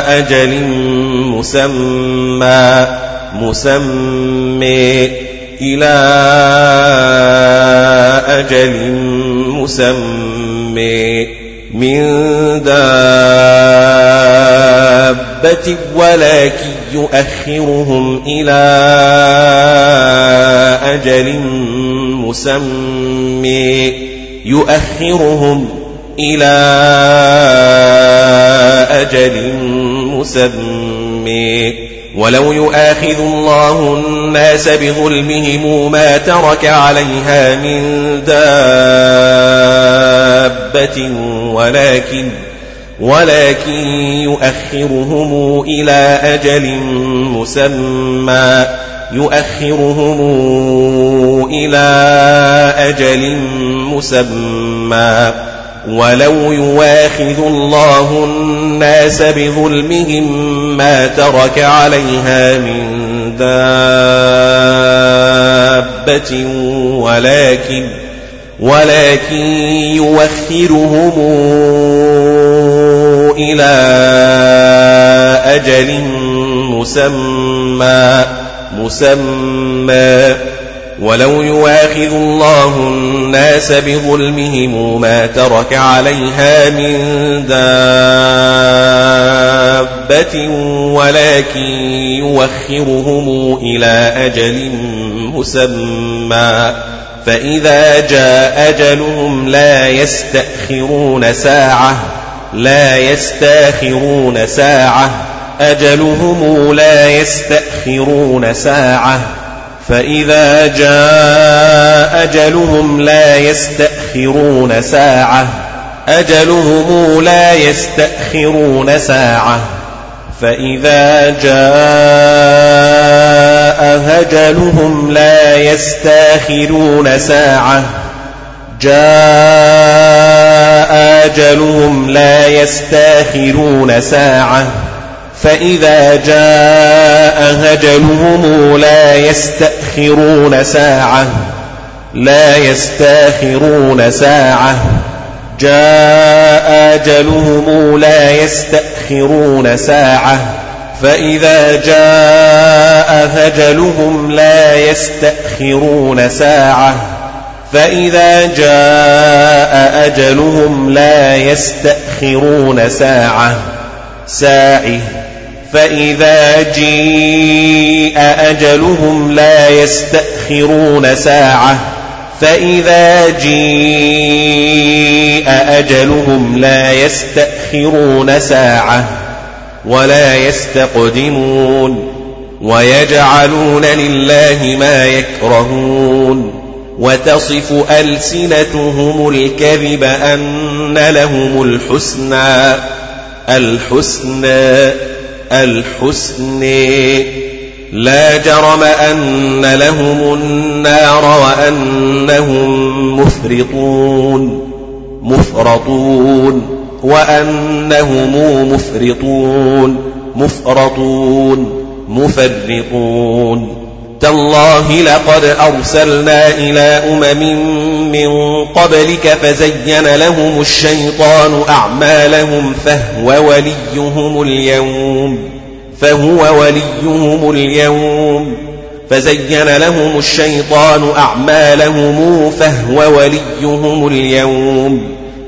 أجل مسمى مسمى إلى أجل مسمى. من دابة ولكن يؤخرهم إلى أجل مسمى. يؤخرهم إلى أجل مسمى. ولو يؤاخذ الله الناس بظلمهم ما ترك عليها من دابة ولكن ولكن يؤخرهم إلى أجل مسمى. يؤخرهم إلى أجل مسمى. ولو يواخذ الله الناس بظلمهم ما ترك عليها من دابة ولكن ولكن يوخرهم إلى أجل مسمى مسمى ولو يواخذ الله الناس بظلمهم ما ترك عليها من دابة ولكن يوخرهم إلى أجل مسمى فإذا جاء أجلهم لا يستأخرون ساعة لا يستاخرون ساعة أجلهم لا يستأخرون ساعة فإذا جاء أجلهم لا يستأخرون ساعة. أجلهم لا يستأخرون ساعة. فإذا جاء أجلهم لا يستأخرون ساعة. جاء أجلهم لا يستأخرون ساعة. فإذا جاء أجلهم لا يستأخرون ساعة لا يستأخرون ساعة. جاء أجلهم لا يستأخرون ساعة فإذا جاء أجلهم لا يستأخرون ساعة. فإذا جاء أجلهم لا يستأخرون ساعة. ساعه فإذا جيء أجلهم لا يستأخرون ساعة. فإذا جيء أجلهم لا يستأخرون ساعة ولا يستقدمون ويجعلون لله ما يكرهون. وتصف ألسنتهم الكذب أن لهم الحسنى. الحسنى الحسن. لا جرم أن لهم النار وأنهم مفرطون مفرطون وأنهم مفرطون مفرطون مفرطون. تالله لقد أرسلنا إلى أمم من قبلك فزين لهم الشيطان أعمالهم فهو وليهم اليوم فهو وليهم اليوم فزين لهم الشيطان أعمالهم فهو وليهم اليوم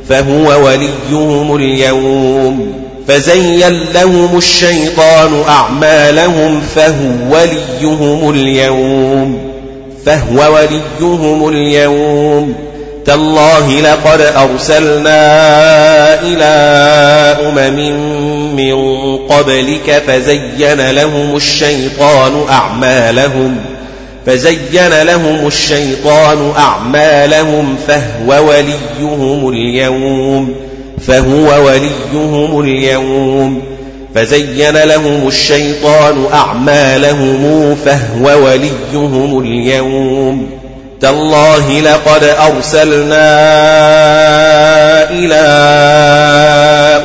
فهو وليهم اليوم فزين لهم الشيطان أعمالهم فهو وليهم اليوم فهو وليهم اليوم تالله لقد أرسلنا إلى أمم من قبلك فزين لهم الشيطان أعمالهم فزين لهم الشيطان أعمالهم فهو وليهم اليوم فهو وليهم اليوم. فزين لهم الشيطان أعمالهم فهو وليهم اليوم. تالله لقد أرسلنا إلى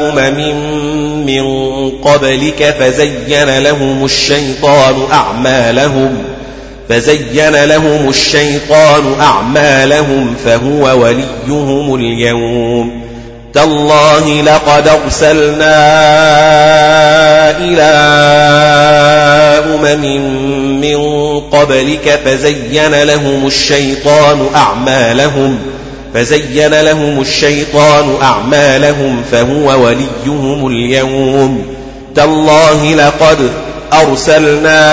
أمم من قبلك فزين لهم الشيطان أعمالهم فزين لهم الشيطان أعمالهم فهو وليهم اليوم. تالله لقد أرسلنا إلى أمم من قبلك فزين لهم الشيطان أعمالهم فزين لهم الشيطان أعمالهم فهو وليهم اليوم. تالله لقد أرسلنا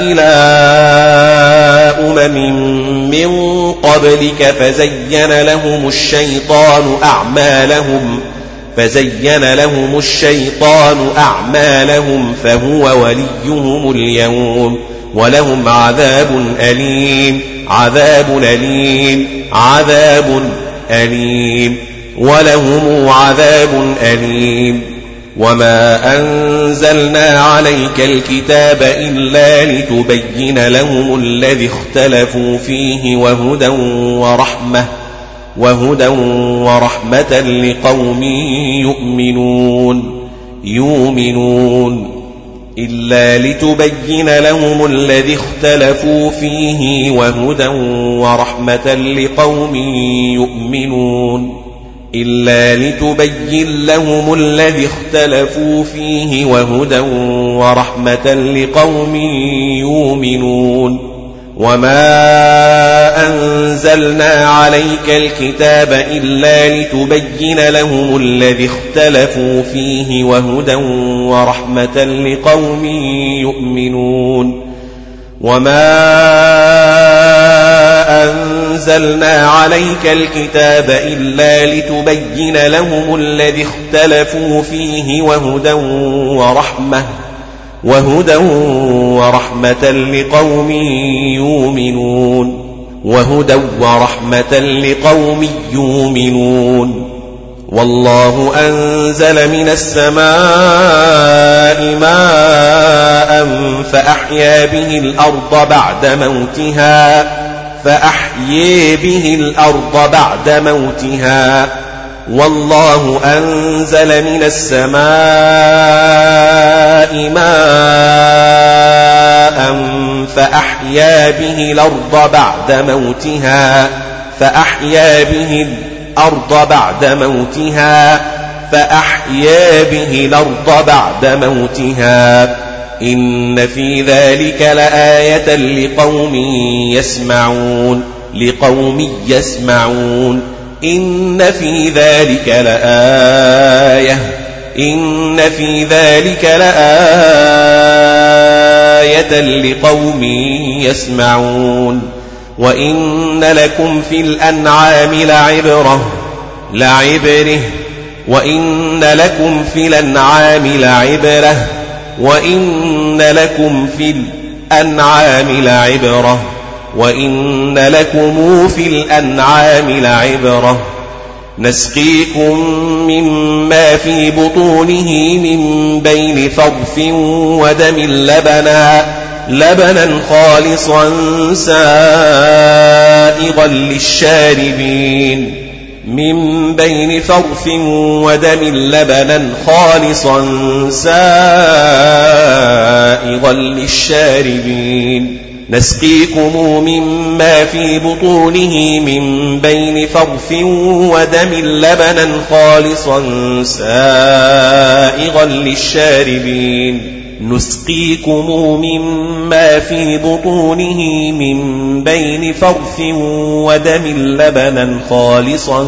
إلى أمم من قبلك فزين لهم الشيطان أعمالهم فزين لهم الشيطان أعمالهم فهو وليهم اليوم ولهم عذاب أليم عذاب أليم عذاب أليم ولهم عذاب أليم. وما أنزلنا عليك الكتاب إلا لتبين لهم الذي اختلفوا فيه وهدى ورحمة وهدى ورحمة لقوم يؤمنون يؤمنون إلا لتبين لهم الذي اختلفوا فيه وهدى ورحمة لقوم يؤمنون إلا لتبين لهم الذي اختلفوا فيه وهدى ورحمة لقوم يؤمنون. وما أنزلنا عليك الكتاب إلا لتبين لهم الذي اختلفوا فيه وهدى ورحمة لقوم يؤمنون. وما أنزلنا عليك الكتاب إلا لتبين لهم الذي اختلفوا فيه وهدى ورحمة وهدى ورحمة لقوم يؤمنون وهدى ورحمة لقوم يؤمنون. والله أنزل من السماء ماء فأحيا به الأرض بعد موتها. فأحيي به الأرض بعد موتها والله أنزل من السماء ماء فأحيا به الأرض بعد موتها فأحيا به الأرض بعد موتها فأحيا به الأرض بعد موتها إن في ذلك لآية لقوم يسمعون لقوم يسمعون. إن في ذلك لآية إن في ذلك لآية لقوم يسمعون. وإن لكم في الأنعام لعبرة لعبره. وإن لكم في الأنعام لعبرة. وإن لكم في الأنعام لعبرة وإن لكم في الأنعام لعبرة نسقيكم مما في بطونه من بين فرث ودم لبنا لبنا خالصا سائغا للشاربين. من بين فرث ودم لبنا خالصا سائغا للشاربين. نسقيكم مما في بطونه من بين فرث ودم لبنا خالصا سائغا للشاربين. نسقيكم مما في بطونه من بين فرث ودم لبنا خالصا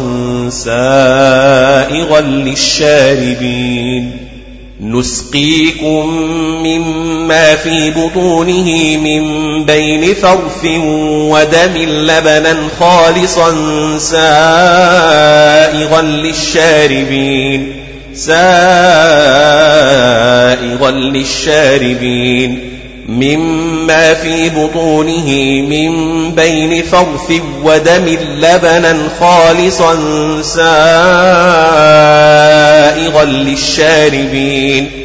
سائغا للشاربين. نسقيكم مما في بطونه من بين فرث ودم لبنا خالصا سائغا للشاربين. سائغا للشاربين مما في بطونه من بين فرث ودم لبنا خالصا سائغا للشاربين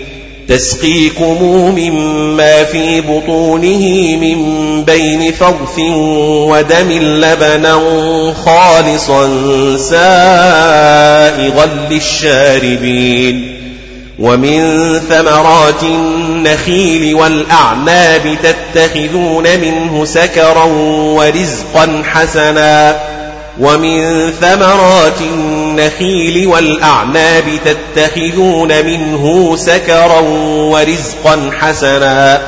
تسقيكم مما في بطونه من بين فرث ودم لبنا خالصا سائغا للشاربين ومن ثمرات النخيل والأعناب تتخذون منه سكرا ورزقا حسنا ومن ثمرات النخيل والأعناب تتخذون منه سكرا ورزقا حسنا.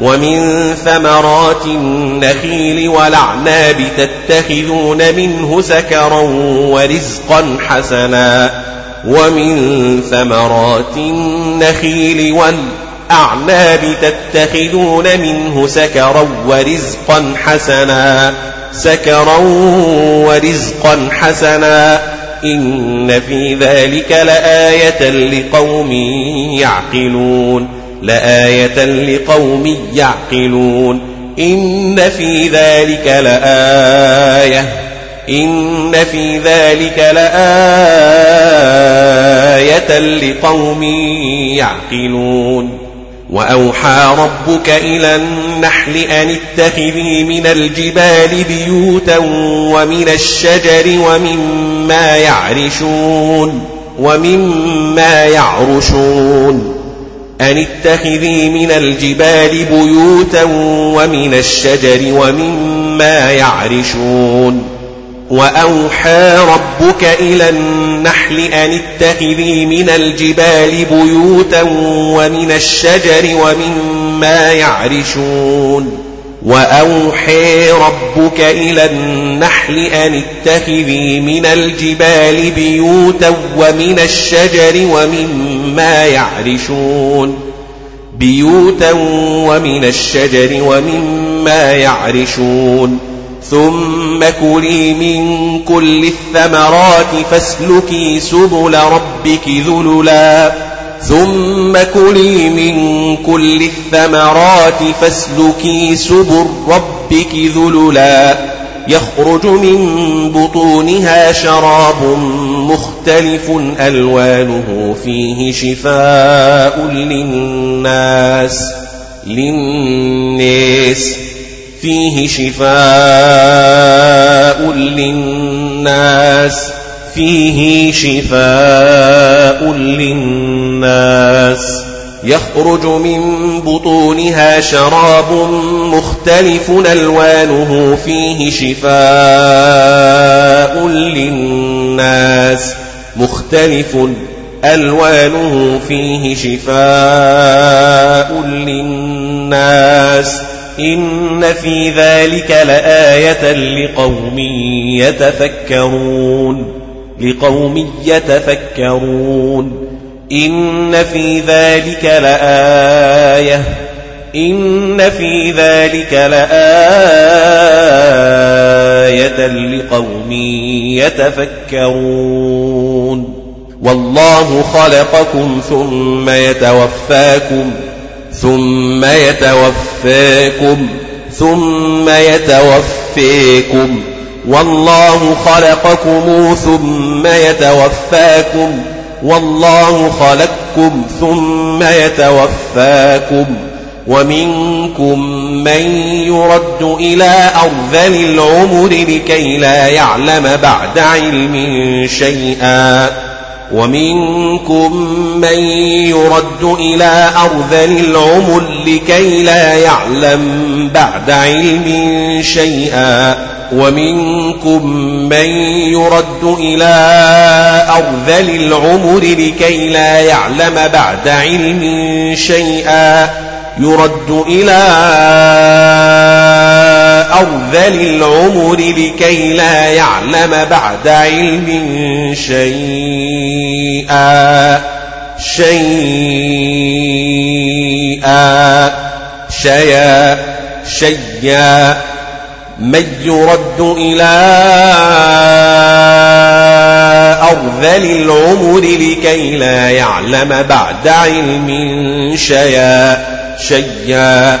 ومن ثمرات النخيل والأعناب تتخذون منه سكرا ورزقا حسنا. ومن ثمرات النخيل والأعناب تتخذون منه سكرا ورزقا حسنا. سكرا ورزقا حسنا إن في ذلك لآية لقوم يعقلون لآية لقوم يعقلون إن في ذلك لآية إن في ذلك لآية لقوم يعقلون وأوحى ربك إلى النحل أن اتخذي من الجبال بيوتا ومن الشجر ومما يعرشون ومما يعرشون أن اتخذي من الجبال بيوتا ومن الشجر ومما يعرشون وأوحى ربك إلى النحل أن اتخذي من الجبال بيوتا ومن الشجر ومما يعرشون. وأوحي ربك إلى النحل أن اتخذي من الجبال بيوتا ومن الشجر ومما يعرشون. بيوتا ومن الشجر ومما يعرشون. ثم كلي من كل الثمرات فاسلكي سبل ربك ذللا. ثم كلي من كل الثمرات فاسلكي سبل ربك ذللا. يخرج من بطونها شراب مختلف ألوانه فيه شفاء للناس. للناس. فيه شفاء للناس فيه شفاء للناس. يخرج من بطونها شراب مختلف ألوانه فيه شفاء للناس. مختلف ألوانه فيه شفاء للناس. إن في ذلك لآية لقوم يتفكرون لقوم يتفكرون. إن في ذلك لآية إن في ذلك لآية لقوم يتفكرون. والله خلقكم ثم يتوفاكم. ثم يتوفاكم ثم يتوفيكم. والله خلقكم ثم يتوفاكم. والله خلقكم ثم يتوفاكم. ومنكم من يرد إلى أرذل العمر لكي لا يعلم بعد علم شيئا. ومنكم من يرد إلى أرذل العمر لكي لا يعلم بعد علم شيئا ومنكم من يرد إلى أرذل العمر لكي لا يعلم بعد علم شيئا يرد إلى أرذل العمر لكي لا يعلم بعد علم شيئا شيئا. شيئا شيئا من يرد إلى أرذل العمر لكي لا يعلم بعد علم شيئا شيئا.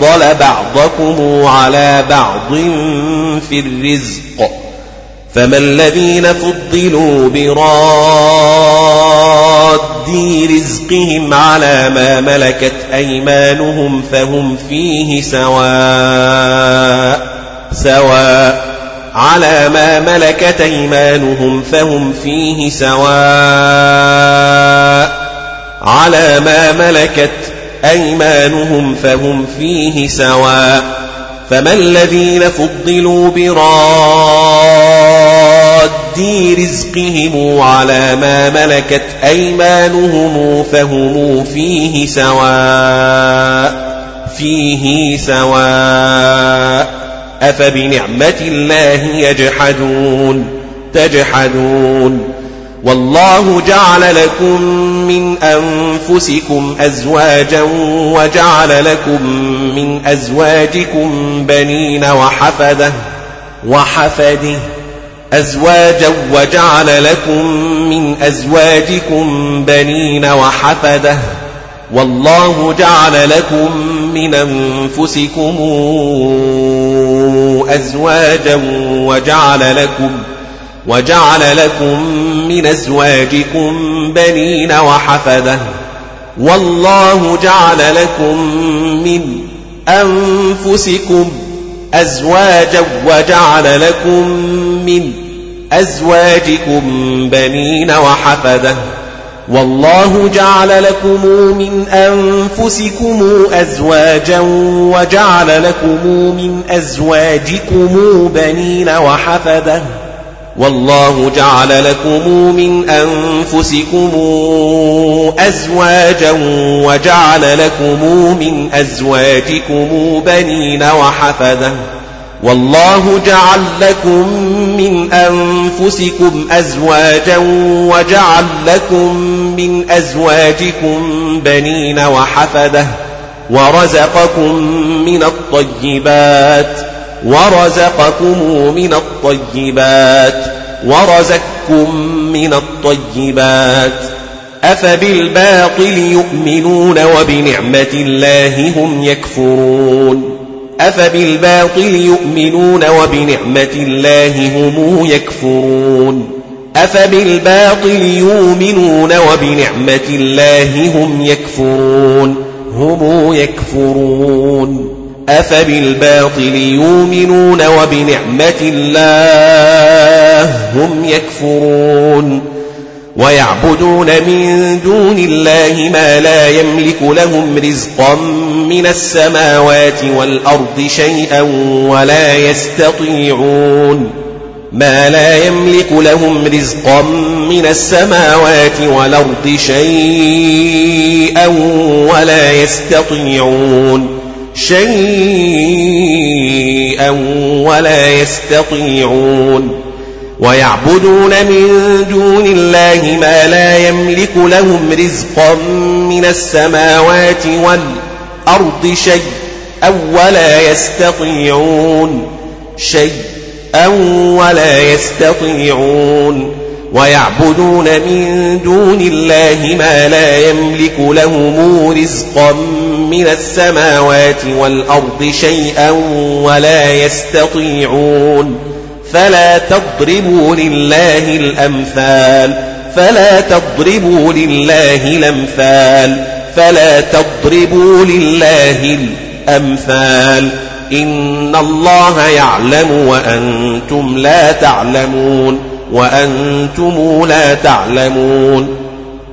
بعضكم على بعض في الرزق فما الذين فضلوا براد رزقهم على ما ملكت أيمانهم فهم فيه سواء سواء على ما ملكت أيمانهم فهم فيه سواء على ما ملكت أيمانهم فهم فيه سواء فما الذين فضلوا براد رزقهم على ما ملكت أيمانهم فهم فيه سواء فيه سواء أفبنعمة الله يجحدون تجحدون والله جعل لكم من أنفسكم أزواجا وجعل لكم من أزواجكم بنين وحفدة وحفده أزواجا وجعل لكم من أزواجكم بنين وحفدة والله جعل لكم من أنفسكم أزواجا وجعل لكم وجعل لكم من أزواجكم بنين وحفدة والله جعل لكم من أنفسكم أزواجا وجعل لكم من أزواجكم بنين وحفدة والله جعل لكم من أنفسكم أزواجا وجعل لكم من أزواجكم بنين وحفدة والله جعل لكم من أنفسكم أزواجا وجعل لكم من أزواجكم بنين وحفدة والله جعل لكم من أنفسكم أزواجا وجعل لكم من أزواجكم بنين وحفدة ورزقكم من الطيبات. ورزقكم من الطيبات ورزقكم من الطيبات أفبالباطل يؤمنون وبنعمة الله هم يكفرون أفبالباطل يؤمنون وبنعمة الله هم يكفرون أفبالباطل يؤمنون وبنعمة الله هم يكفرون هم يكفرون أفبالباطل يؤمنون وبنعمة الله هم يكفرون ويعبدون من دون الله ما لا يملك لهم رزقا من السماوات والأرض شيئا ولا يستطيعون ما لا يملك لهم رزقا من السماوات والأرض شيئا ولا يستطيعون شيئا ولا يستطيعون ويعبدون من دون الله ما لا يملك لهم رزقا من السماوات والأرض شيء أو ولا يستطيعون شيء أو ولا يستطيعون ويعبدون من دون الله ما لا يملك لهم رزقا من السماوات والأرض شيئا ولا يستطيعون فلا تضربوا لله الأمثال فلا تضربوا لله الأمثال فلا تضربوا لله الأمثال إن الله يعلم وأنتم لا تعلمون وأنتم لا تعلمون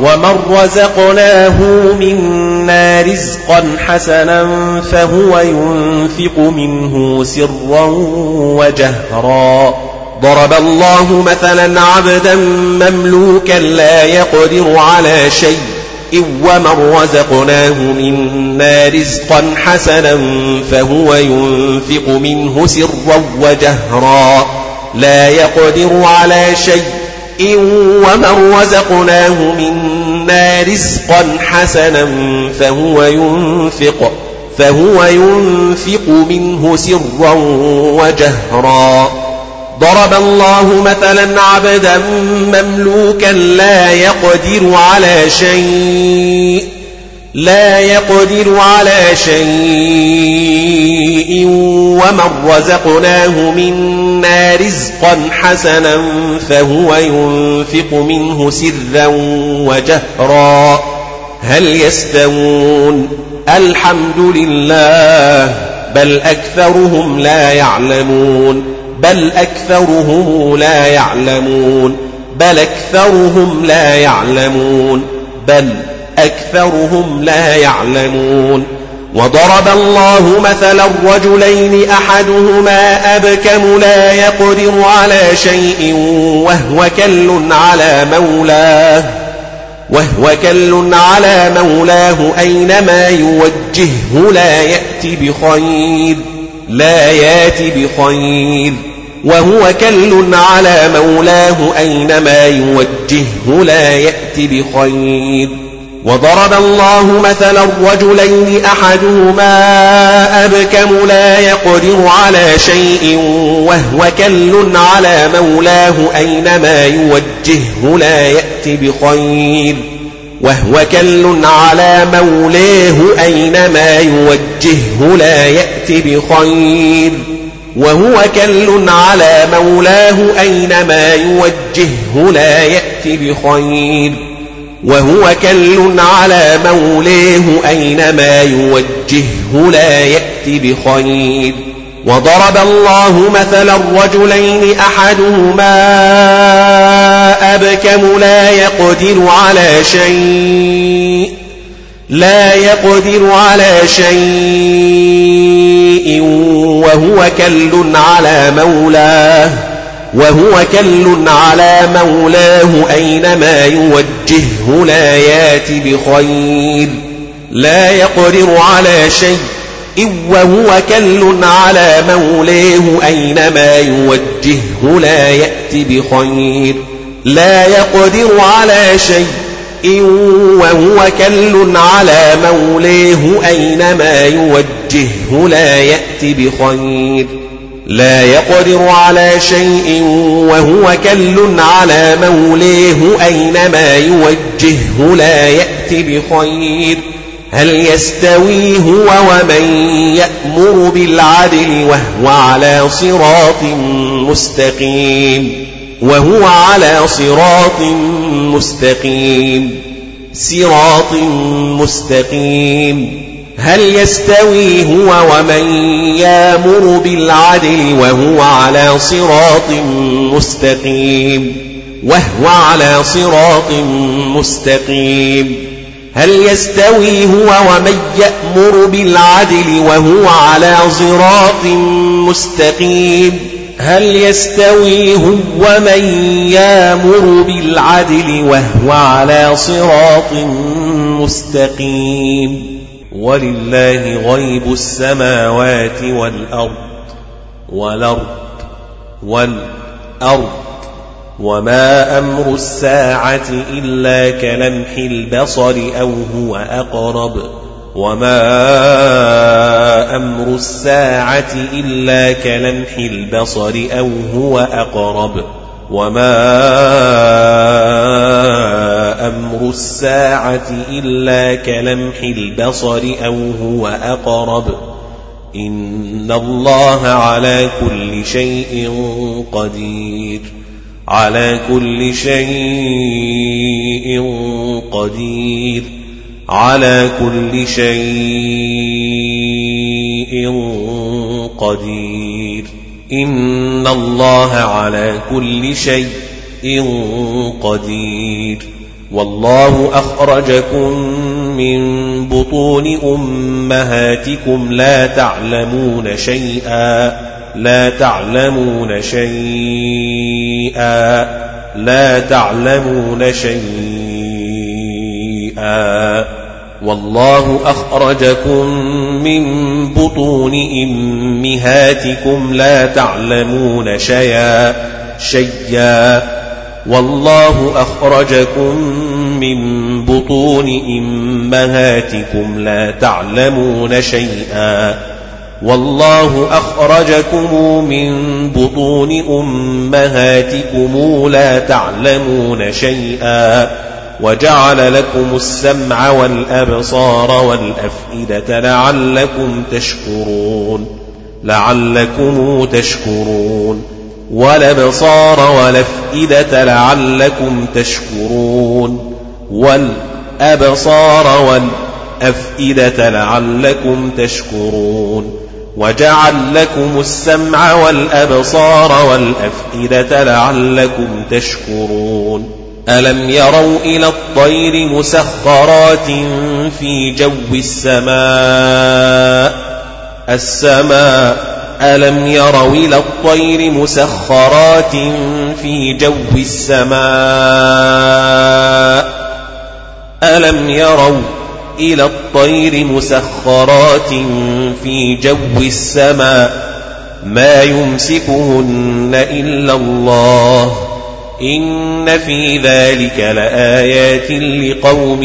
ومن رزقناه منا رزقا حسنا فهو ينفق منه سرا وجهرا. ضرب الله مثلا عبدا مملوكا لا يقدر على شيء. ومن رزقناه منا رزقا حسنا فهو ينفق منه سرا وجهرا. لا يقدر على شيء ومن رزقناه منا رزقا حسنا فهو ينفق فهو ينفق منه سرا وجهرا. ضرب الله مثلا عبدا مملوكا لا يقدر على شيء. لا يقدر على شيء ومن رزقناه منا رزقا حسنا فهو ينفق منه سرا وجهرا. هل يستوون؟ الحمد لله بل أكثرهم لا يعلمون بل أكثرهم لا يعلمون بل أكثرهم لا يعلمون بل أكثرهم لا يعلمون وضرب الله مثلا الرجلين أحدهما أبكم لا يقدر على شيء وهو كل على مولاه وهو كل على مولاه أينما يوجهه لا يأتي بخير لا يأتي بخير وهو كل على مولاه أينما يوجهه لا يأتي بخير وضرب الله مثلا الرجلين أحدهما أبكم لا يقدر على شيء وهو كل على مولاه أينما يوجهه لا يأتي بخير وهو كل على مولاه أينما يوجهه لا يأتي بخير وهو كل على مولاه أينما يوجهه لا يأتي بخير وهو كل على مولاه أينما يوجهه لا يأتي بخير. وضرب الله مثلا الرجلين أحدهما أبكم لا يقدر على شيء لا يقدر على شيء وهو كل على مولاه. وهو كل على مولاه أينما يوجهه لا يات بخير لا يقدر على شيء وهو كل على مولاه أينما يوجهه لا يأتي بخير لا يقدر على شيء وهو كل على مولاه أينما يوجهه لا يأتي بخير. لا يقدر على شيء وهو كل على مولاه أينما يوجهه لا يأتي بخير. هل يستوي هو ومن يأمر بالعدل وهو على صراط مستقيم؟ وهو على صراط مستقيم. صراط مستقيم. هل يستوي هو ومن يامر بالعدل وهو على صراط مستقيم؟ وهو على صراط مستقيم. هل يستوي هو ومن يأمر بالعدل وهو على صراط مستقيم؟ هل يستوي هو ومن يامر بالعدل وهو على صراط مستقيم؟ ولله غيب السماوات والأرض والأرض والأرض وما أمر الساعة إلا كلمح البصر أو هو أقرب وما أمر الساعة إلا كلمح البصر أو هو أقرب وما أمر الساعة إلا كلمح البصر أو هو أقرب إن الله على كل شيء قدير على كل شيء قدير على كل شيء قدير إن الله على كل شيء قدير والله أخرجكم من بطون أمهاتكم لا تعلمون شيئا لا تعلمون شيئا لا تعلمون شيئا. والله أخرجكم من بطون أمهاتكم لا تعلمون شيئا شيئا. والله أخرجكم من بطون أمهاتكم لا تعلمون شيئا. والله أخرجكم من بطون أمهاتكم لا تعلمون شيئا. وجعل لكم السمع والأبصار والأفئدة لعلكم تشكرون. لعلكم تشكرون. والأبصار والأفئدة لعلكم تشكرون والأبصار والأفئدة لعلكم تشكرون وجعل لكم السمع والأبصار والأفئدة لعلكم تشكرون. ألم يروا إلى الطير مسخرات في جو السماء؟ السماء ألم يروا إلى الطير مسخرات في جو السماء؟ ألم يروا إلى الطير مسخرات في جو السماء؟ ما يمسكهن إلا الله. إن في ذلك لآيات لقوم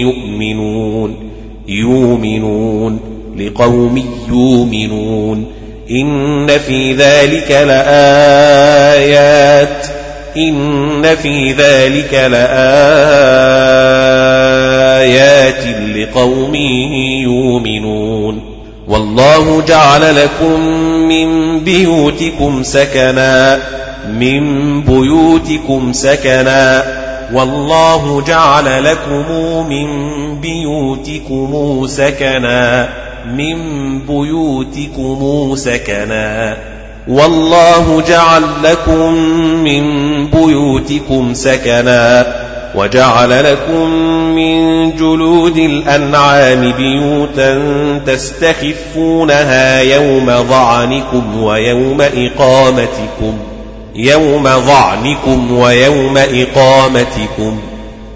يؤمنون. يؤمنون. لقوم يؤمنون. إن في ذلك لآيات إن في ذلك لآيات لقوم يؤمنون والله جعل لكم من بيوتكم سكنا من بيوتكم سكنا والله جعل لكم من بيوتكم سكنا من بيوتكم سكنا والله جعل لكم من بيوتكم سكنا وجعل لكم من جلود الأنعام بيوتا تستخفونها يوم ظعنكم ويوم إقامتكم يوم ظعنكم ويوم إقامتكم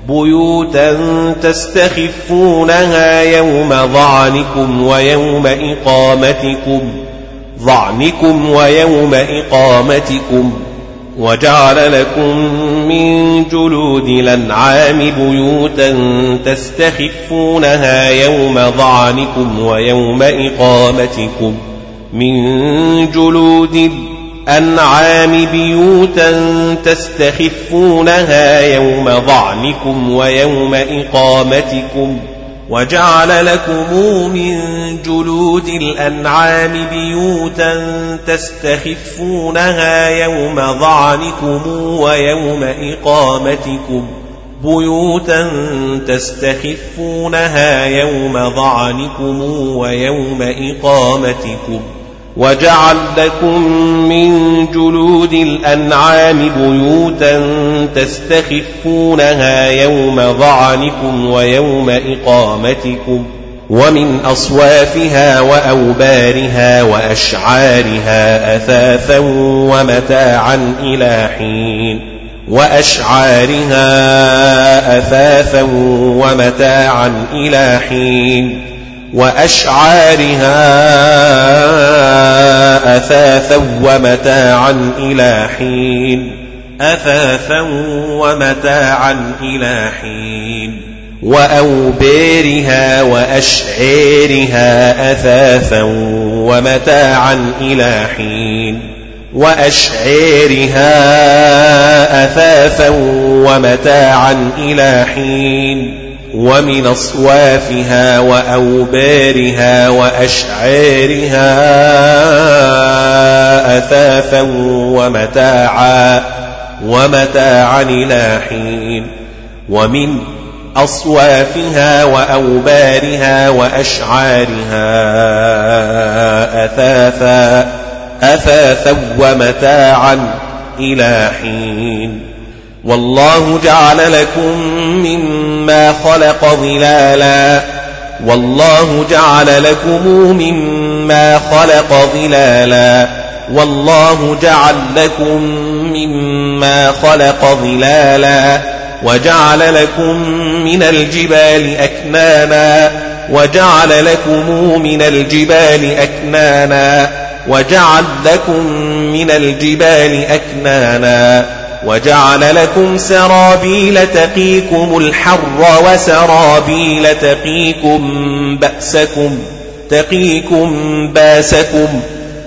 بيوتا تستخفونها يوم ظعنكم ويوم إقامتكم ظعنكم ويوم إقامتكم. وجعل لكم من جلود الأنعام بيوتا تستخفونها يوم ظعنكم ويوم إقامتكم. من جلود الأنعام بيوتا تستخفونها يوم ظعنكم ويوم إقامتكم وجعل لكم من جلود الأنعام بيوتا تستخفونها يوم ظعنكم ويوم إقامتكم بيوتا تستخفونها يوم ظعنكم ويوم إقامتكم وجعل لكم من جلود الأنعام بيوتا تستخفونها يوم ظعنكم ويوم إقامتكم ومن أصوافها وأوبارها وأشعارها أثاثا ومتاعا إلى حين وأشعارها أثاثا ومتاعا إلى حين وأشعارها أثاثا ومتاعا إلى حين. أثاثا ومتاعا إلى حين. وأوبيرها وأشعيرها أثاثا ومتاعا إلى حين. وأشعيرها أثاثا ومتاعا إلى حين. ومن أصوافها وأوبارها وأشعارها أثاثا ومتاعا ومتاعا إلى حين. ومن أصوافها وأوبارها وأشعارها أثاثا أثاثا ومتاعا إلى حين. والله جعل لكم مما خلق ظلالا. والله جعل لكم مما خلق ظلالا. والله جعل لكم مما خلق ظلالا. وجعل لكم من الجبال أكنانا. وجعل لكم من الجبال أكنانا. وجعل لكم من الجبال أكنانا. وجعل لكم سرابيل تقيكم الحر وسرابيل تقيكم بأسكم تقيكم بأسكم.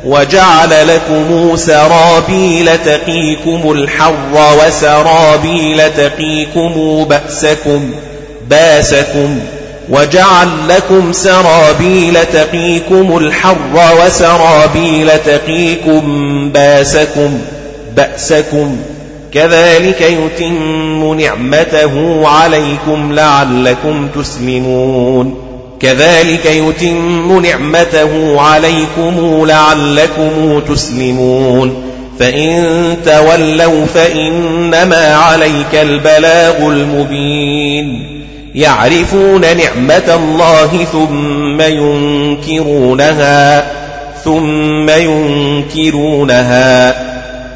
وجعل لكم سرابيل تقيكم الحر وسرابيل تقيكم بأسكم بأسكم. وجعل لكم سرابيل تقيكم الحر وسرابيل تقيكم بأسكم بأسكم. كذلك يتم نعمته عليكم لعلكم تسلمون. كذلك يتم نعمته عليكم لعلكم تسلمون. فإن تولوا فإنما عليك البلاغ المبين. يعرفون نعمة الله ثم ينكرونها ثم ينكرونها.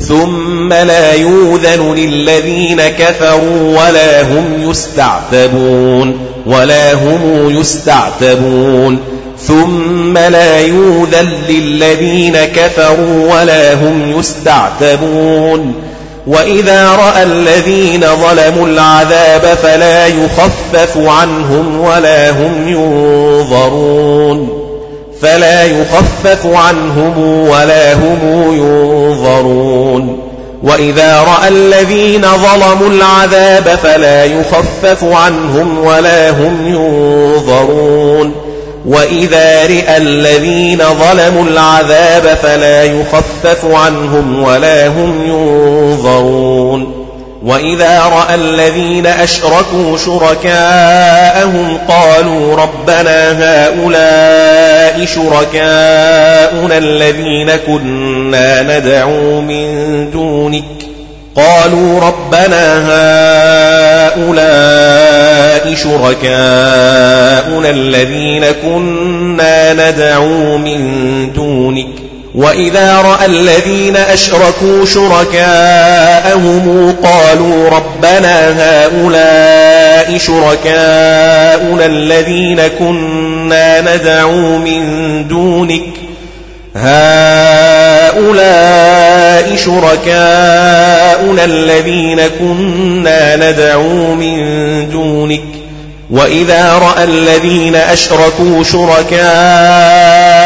ثم لا يوذن للذين كفروا ولا هم يستعتبون ولا هم يستعتبون. ثم لا يوذن للذين كفروا ولا هم يستعتبون. وإذا رأى الذين ظلموا العذاب فلا يخفف عنهم ولا هم ينظرون. فلا يخفف عنهم ولا هم ينظرون. وإذا رأى الذين ظلموا العذاب فلا يخفف عنهم ولا هم ينظرون. وإذا رئى الذين ظلموا العذاب فلا يخفف عنهم ولا هم ينظرون. وإذا رأى الذين أشركوا شركاءهم قالوا ربنا هؤلاء شركاؤنا الذين كنا ندعو من دونك قالوا ربنا هؤلاء شركاؤنا الذين كنا ندعو من دونك وإذا رأى الذين أشركوا شركاءهم قالوا ربنا هؤلاء شركاؤنا الذين كنا ندعو من دونك هؤلاء شركاؤنا الذين كنا ندعو من دونك وإذا رأى الذين أشركوا شركاء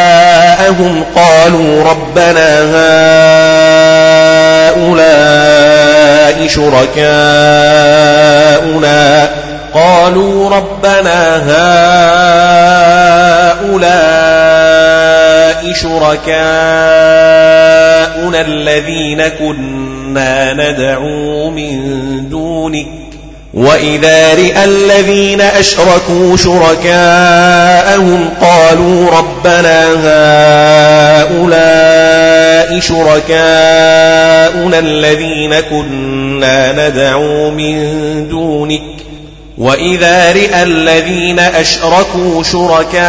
جاءهم قالوا ربنا هؤلاء شركاؤنا قالوا ربنا هؤلاء شركاؤنا الذين كنا ندعو من دونك وإذا رئى الذين أشركوا شركاءهم قالوا ربنا هؤلاء شركاؤنا الذين كنا ندعو من دونك وإذا رئى الذين أشركوا شركاءهم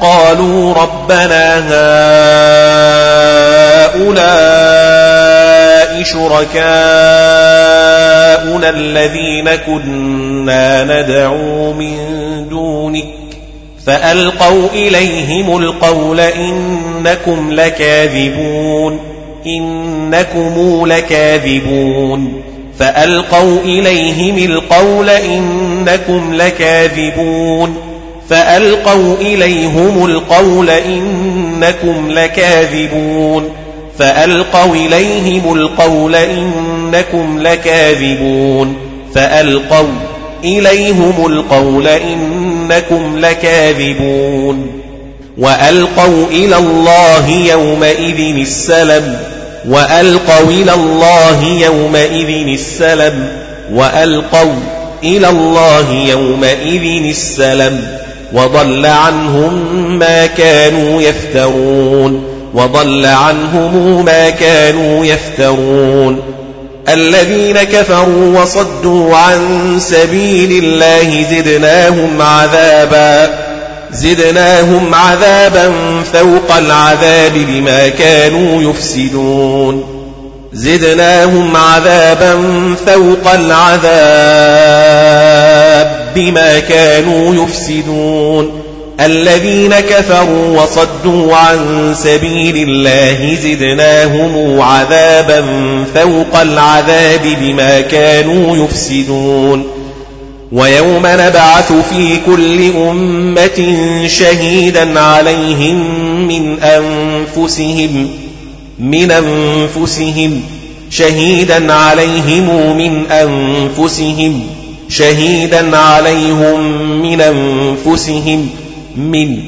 قالوا ربنا هؤلاء شركاؤنا الذين كنا ندعو من دونك فألقوا إليهم القول إنكم لكاذبون إنكم لكاذبون. فألقوا إليهم القول إنكم لكاذبون. فألقوا إليهم القول إنكم لكاذبون. فألقوا إليهم القول إنكم لكاذبون فألقوا إليهم القول إنكم لكاذبون وألقوا إلى الله يومئذ السلم وألقوا إلى الله يومئذ السلم وألقوا إلى الله يومئذ السلم وضل عنهم ما كانوا يفترون وضل عنهم ما كانوا يفترون. الذين كفروا وصدوا عن سبيل الله زدناهم عذابا زدناهم عذابا فوق العذاب بما كانوا يفسدون. زدناهم عذابا فوق العذاب بما كانوا يفسدون. الذين كفروا وصدوا عن سبيل الله زدناهم عذابا فوق العذاب بما كانوا يفسدون. ويوم نبعث في كل أمة شهيدا عليهم من أنفسهم من أنفسهم شهيدا عليهم من أنفسهم شهيدا عليهم من أنفسهم من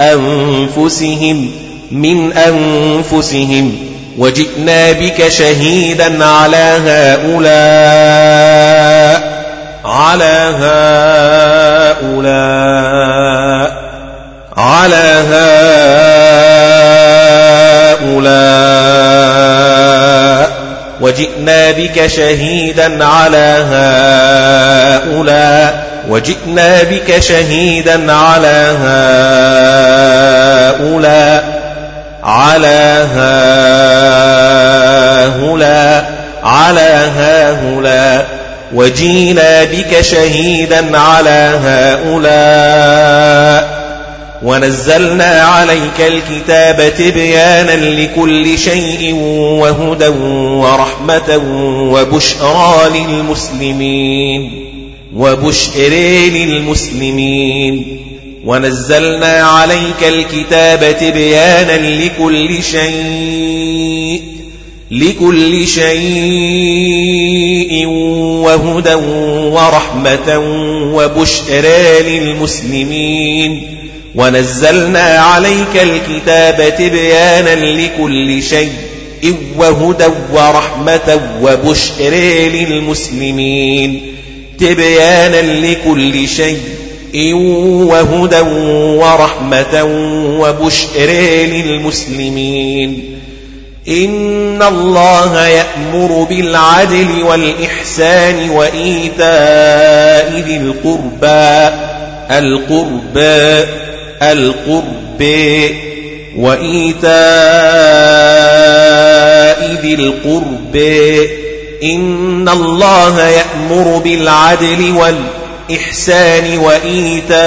أنفسهم من أنفسهم. وجئنا بك شهيدا على هؤلاء على هؤلاء على هؤلاء. وجئنا بك شهيدا على هؤلاء. وجئنا بك شهيدا على هؤلاء على هؤلاء على هؤلاء وجينا بك شهيدا على هؤلاء. ونزلنا عليك الكتاب تبيانا لكل شيء وهدى ورحمة وبشرى للمسلمين. وبشر للمسلمين. ونزلنا عليك الكتاب تبيانا لكل شيء لكل شيء وهدى ورحمة وبشرى للمسلمين. ونزلنا عليك الكتاب تبيانا لكل شيء وهدى ورحمة وبشرى للمسلمين. تبيانا لكل شيء وهدى ورحمة وبشرى للمسلمين. إن الله يأمر بالعدل والإحسان وإيتاء ذي القربى. القربى القربى وإيتاء ذي القربى إن الله يأمر بالعدل والإحسان وإيتاء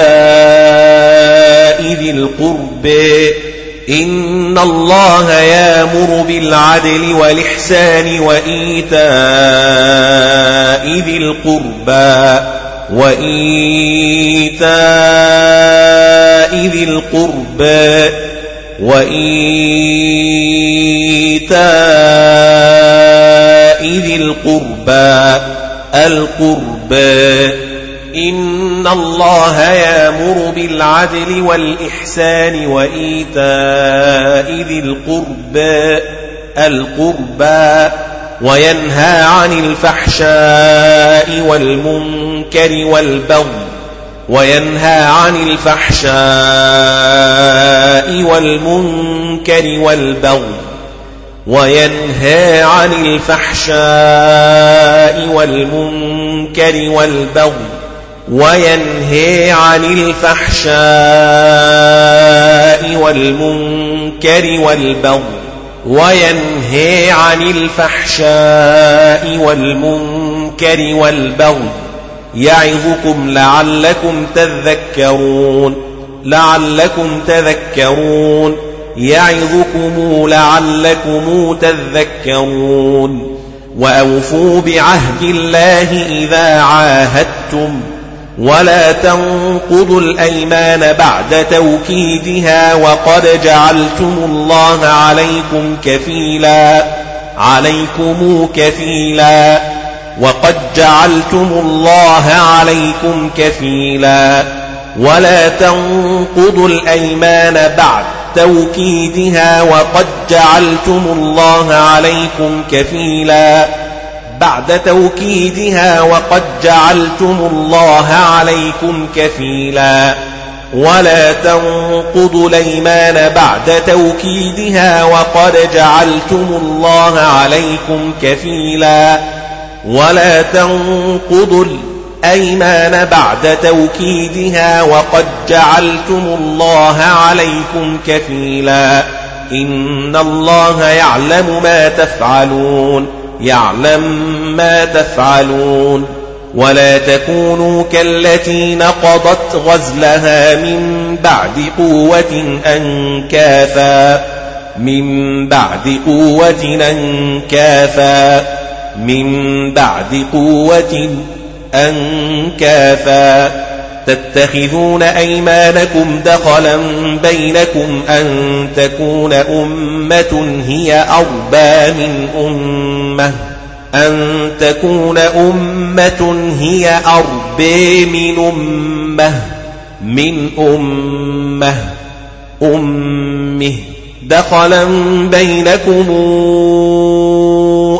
ذي القربى إن الله يامر بالعدل والإحسان وإيتاء ذي القربى وإيتاء ذي القربى القربى وإيتاء ذي القربى القربى. إن الله يأمر بالعدل والإحسان وإيتاء ذي القربى القربى وينهى عن الفحشاء والمنكر والبغي وينهى عن الفحشاء والمنكر والبغي وينهى عن الفحشاء والمنكر والبغي وينهى عن الفحشاء والمنكر والبغي وينهى عن الفحشاء والمنكر والبغي يعظكم لعلكم تذكرون لعلكم تذكرون. يعظكم لعلكم تذكرون وأوفوا بعهد الله إذا عاهدتم ولا تنقضوا الأيمان بعد توكيدها وقد جعلتم الله عليكم كفيلا عليكم كفيلا وقد جعلتم الله عليكم كفيلا ولا تنقضوا الأيمان بعد توكيدها وقد جعلتم الله عليكم كفيلا. بعد توكيدها وقد جعلتم الله عليكم كفيلا. ولا تنقضوا الأيمان بعد توكيدها وقد جعلتم الله عليكم كفيلا. ولا تنقضوا الأيمان بعد توكيدها وقد جعلتم الله عليكم كفيلا. إن الله يعلم ما تفعلون يعلم ما تفعلون. ولا تكونوا كالتي نقضت غزلها من بعد قوة أنكافا. من بعد قوة أنكافا. من بعد قوة أنكافا تتخذون أيمانكم دخلا بينكم أن تكون أمة هي أربى من أمة. أن تكون أمة هي أربى من أمة. من أمة. أمه. دخلا بينكم.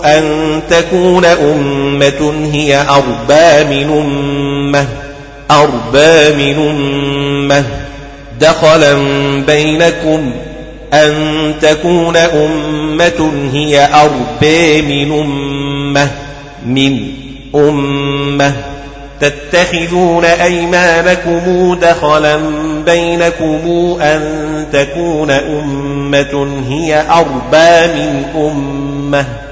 أن تكون أمة هي أربى من أمة أربى من أمة. دخلا بينكم أن تكون أمة هي أربى من أمة من أمة. تتخذون أيمانكم دخلا بينكم أن تكون أمة هي أربى من أمة.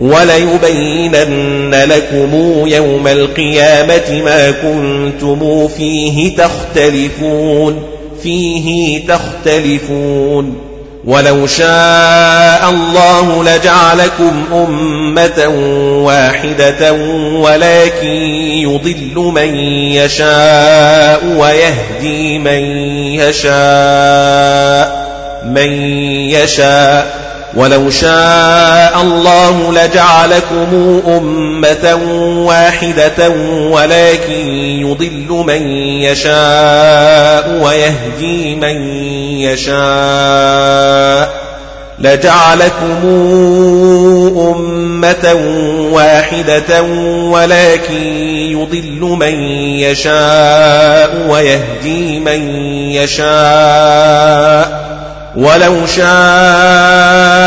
وليبينن لكم يوم القيامة ما كنتم فيه تختلفون فيه تختلفون. ولو شاء الله لجعلكم أمة واحدة ولكن يضل من يشاء ويهدي من يشاء من يشاء. ولو شاء الله لجعلكم أمة واحدة ولكن يضل من يشاء ويهدي من يشاء لجعلكم أمة واحدة ولكن يضل من يشاء ويهدي من يشاء ولو شاء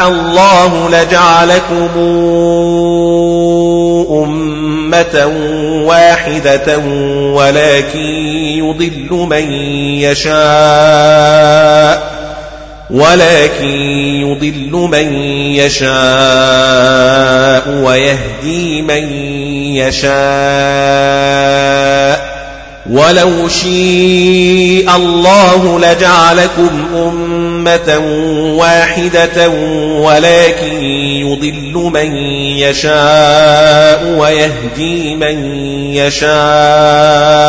الله لجعلكم أمة واحدة ولكن يضل من يشاء ولكن يضل من يشاء ويهدي من يشاء ولو شيء الله لجعلكم أمة واحدة ولكن يضل من يشاء ويهدي من يشاء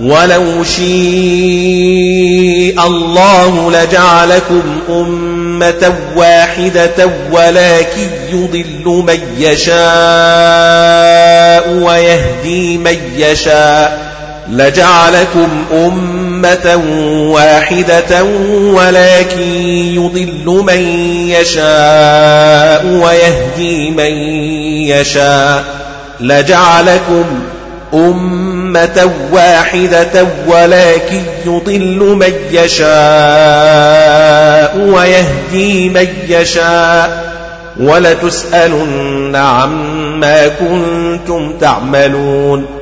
ولو شيء الله لجعلكم أمة واحدة ولكن يضل من يشاء ويهدي من يشاء لجعلكم أمة واحدة ولكن يضل من يشاء ويهدي من يشاء. لجعلكم أمة واحدة ولكن يضل من يشاء ويهدي من يشاء. ولتسألن عما كنتم تعملون.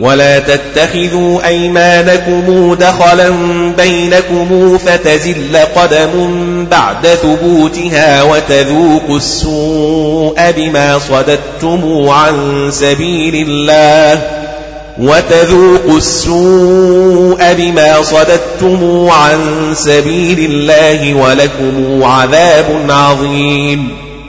ولا تتخذوا أيمانكم دخلا بينكم فتزل قدم بعد ثبوتها وتذوقوا السوء بما صددتم عن سبيل الله وتذوقوا السوء بما صددتم عن سبيل الله ولكم عذاب عظيم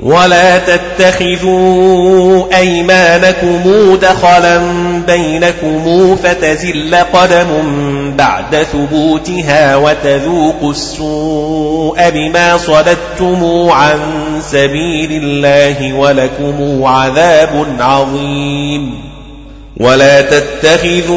ولا تتخذوا أيمانكم دخلا بينكم فتزل قدم بعد ثبوتها وتذوقوا السوء بما صددتم عن سبيل الله ولكم عذاب عظيم ولا تتخذوا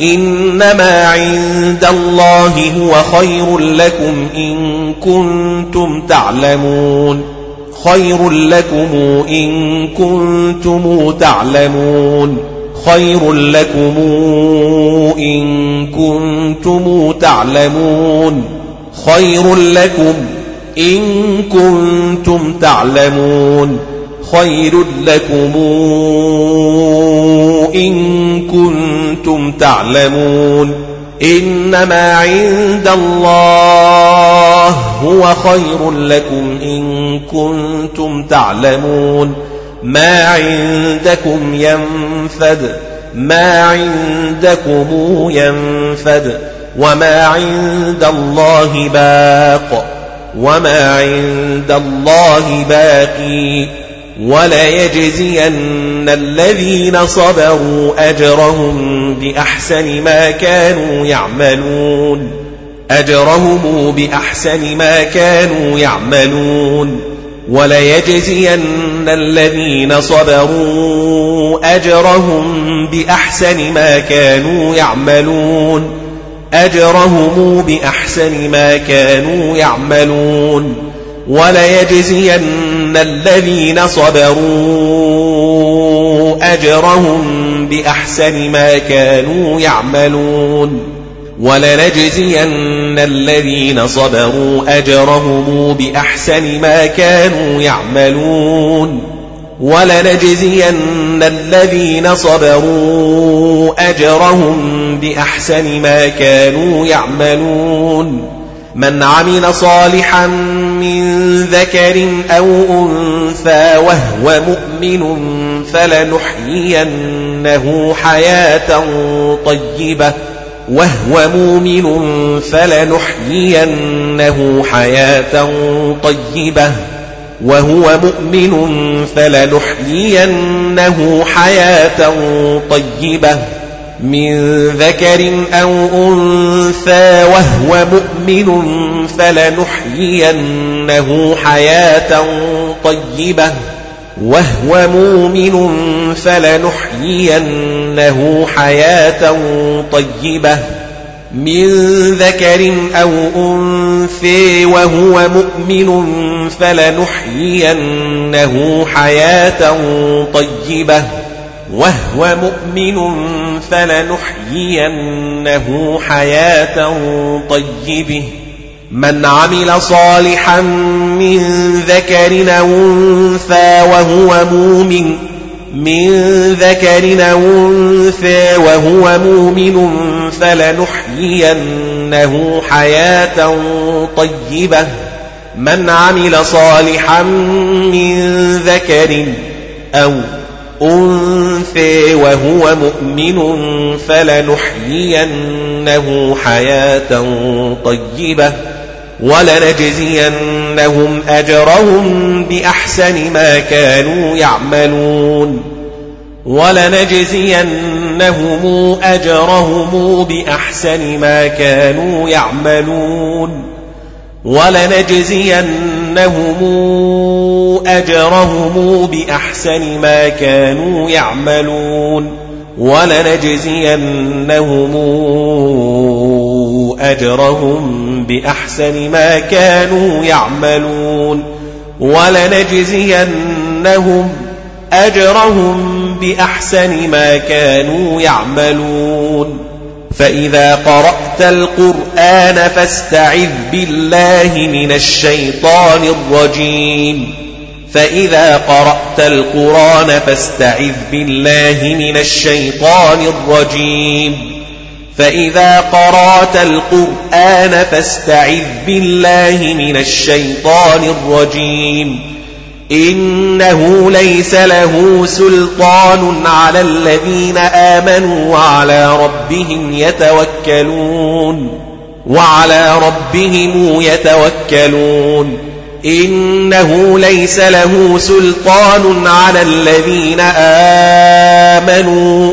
إنما عند الله هو خير لكم إن كنتم تعلمون. خير لكم إن كنتم تعلمون. خير لكم إن كنتم تعلمون. خير لكم إن كنتم تعلمون. خير لكم إن كنتم تعلمون إنما عند الله هو خير لكم إن كنتم تعلمون ما عندكم ينفد ما عندكم ينفد وما عند الله باق وما عند الله باقي وليجزين الذين صبروا أجرهم بأحسن ما كانوا يعملون. أجرهم بأحسن ما كانوا يعملون. وليجزين الذين صبروا أجرهم بأحسن ما كانوا يعملون. أجرهم بأحسن ما كانوا يعملون. وليجزين الذين صبروا أجرهم بأحسن ما كانوا يعملون ولنجزين الذين صبروا أجرهم بأحسن ما كانوا يعملون ولنجزين الذين صبروا أجرهم بأحسن ما كانوا يعملون من عمل صالحا من ذكر أو أنثى وهو مؤمن فلنحيين فلنحيينه حياة طيبة. وهو مؤمن فلنحيينه حياة طيبة. وهو مؤمن فلنحيينه حياة طيبة. من ذكر أو أنثى وهو مؤمن فلنحيينه حياة طيبة. وهو مؤمن فلنحيينه حياة طيبة. من ذكر أو أنثى وهو مؤمن فلنحيينه حياة طيبة. وهو مؤمن فلنحيينه حياة طيبة. من عمل صالحا من ذكر أو أنثى وهو مؤمن من ذكر أو أنثى وهو مؤمن فلنحيينه حياة طيبة. من عمل صالحا من ذكر أو أنثى وهو مؤمن فلنحيينه حياة طيبة ولنجزينهم أجرهم بأحسن ما كانوا يعملون ولنجزينهم أجرهم بأحسن ما كانوا يعملون ولنجزينهم أجرهم بأحسن ما كانوا يعملون ولنجزينهم أجرهم بأحسن ما كانوا يعملون ولنجزينهم أجرهم بأحسن ما كانوا يعملون فإذا قرأت القرآن فاستعذ بالله من الشيطان الرجيم. فإذا قرأت القرآن فاستعذ بالله من الشيطان الرجيم. فإذا قرأت القرآن فاستعذ بالله من الشيطان الرجيم. إنه ليس له سلطان على الذين آمنوا وعلى ربهم يتوكلون وعلى ربهم يتوكلون إنه ليس له سلطان على الذين آمنوا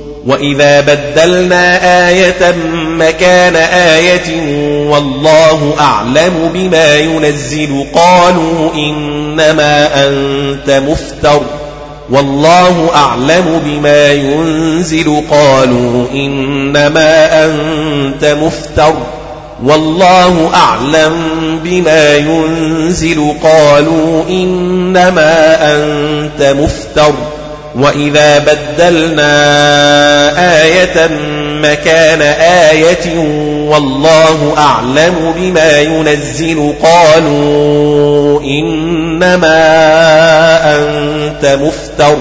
وإذا بدلنا آية مكان آية والله أعلم بما ينزل قالوا إنما أنت مفتر والله أعلم بما ينزل قالوا إنما أنت مفتر والله أعلم بما ينزل قالوا إنما أنت مفتر وإذا بدلنا آية مكان آية والله أعلم بما ينزل قالوا إنما أنت مفتر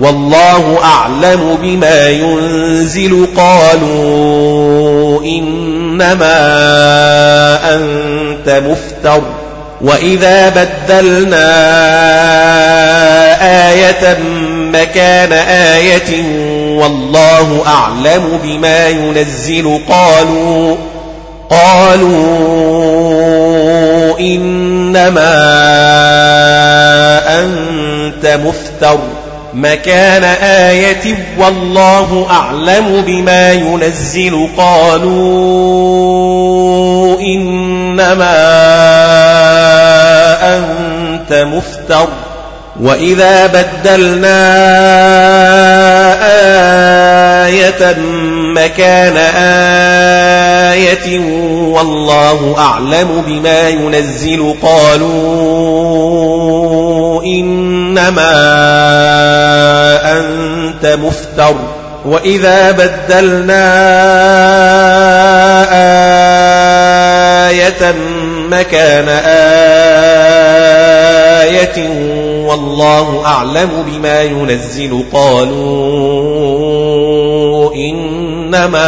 والله أعلم بما ينزل قالوا إنما أنت مفتر وإذا بدلنا آية مكان آية والله أعلم بما ينزل. قالوا قالوا إنما أنت مفتر. مكان آية والله أعلم بما ينزل. قالوا إنما أنت مفتر. وإذا بدلنا آية مكان آية والله أعلم بما ينزل قالوا إنما أنت مفتر وإذا بدلنا آية مكان آية والله أعلم بما ينزل. قالوا إنما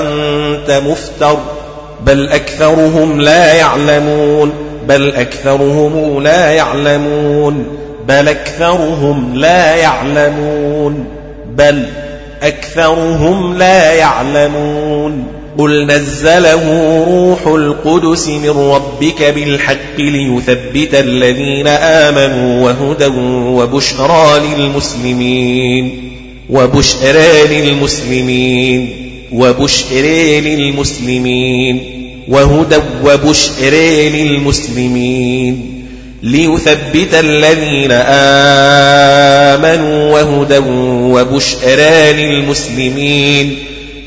أنت مفتر. بل أكثرهم لا يعلمون. بل أكثرهم لا يعلمون. بل أكثرهم لا يعلمون. بل أكثرهم لا يعلمون. قل نزله روح القدس من ربك بالحق ليثبت الذين آمنوا وهدى وبشرى للمسلمين وبشرى للمسلمين وبشرى للمسلمين وهدى وبشرى للمسلمين ليثبت الذين آمنوا وهدى وبشرى للمسلمين.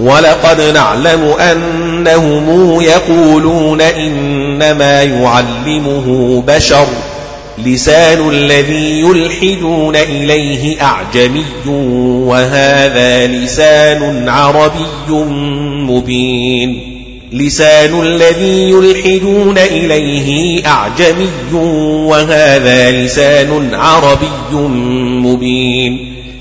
ولقد نعلم أنهم يقولون إنما يعلمه بشر لسان الذي يلحدون إليه أعجمي وهذا لسان عربي مبين لسان الذي يلحدون إليه أعجمي وهذا لسان عربي مبين.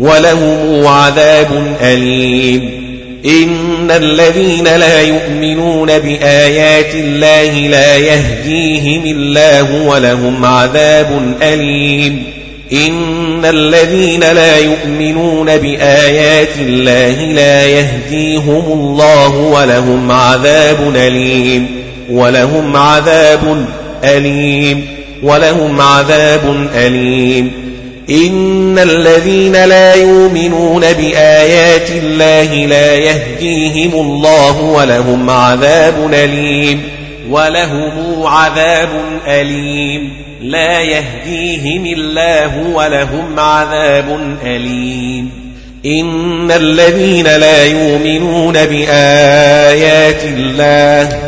ولهم عذاب أليم. إن الذين لا يؤمنون بآيات الله لا يهديهم الله ولهم عذاب أليم. إن الذين لا يؤمنون بآيات الله لا يهديهم الله ولهم عذاب أليم. ولهم عذاب أليم. ولهم عذاب أليم. إن الذين لا يؤمنون بآيات الله لا يهديهم الله ولهم عذاب أليم ولهم عذاب أليم لا يهديهم الله ولهم عذاب أليم إن الذين لا يؤمنون بآيات الله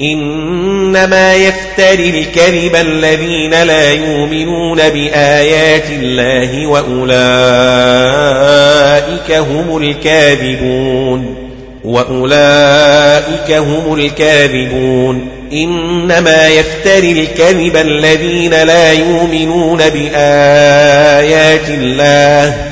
إنما يفتري الكذب الذين لا يؤمنون بآيات الله وأولئك هم الكاذبون وأولئك هم الكاذبون إنما يفتري الكذب الذين لا يؤمنون بآيات الله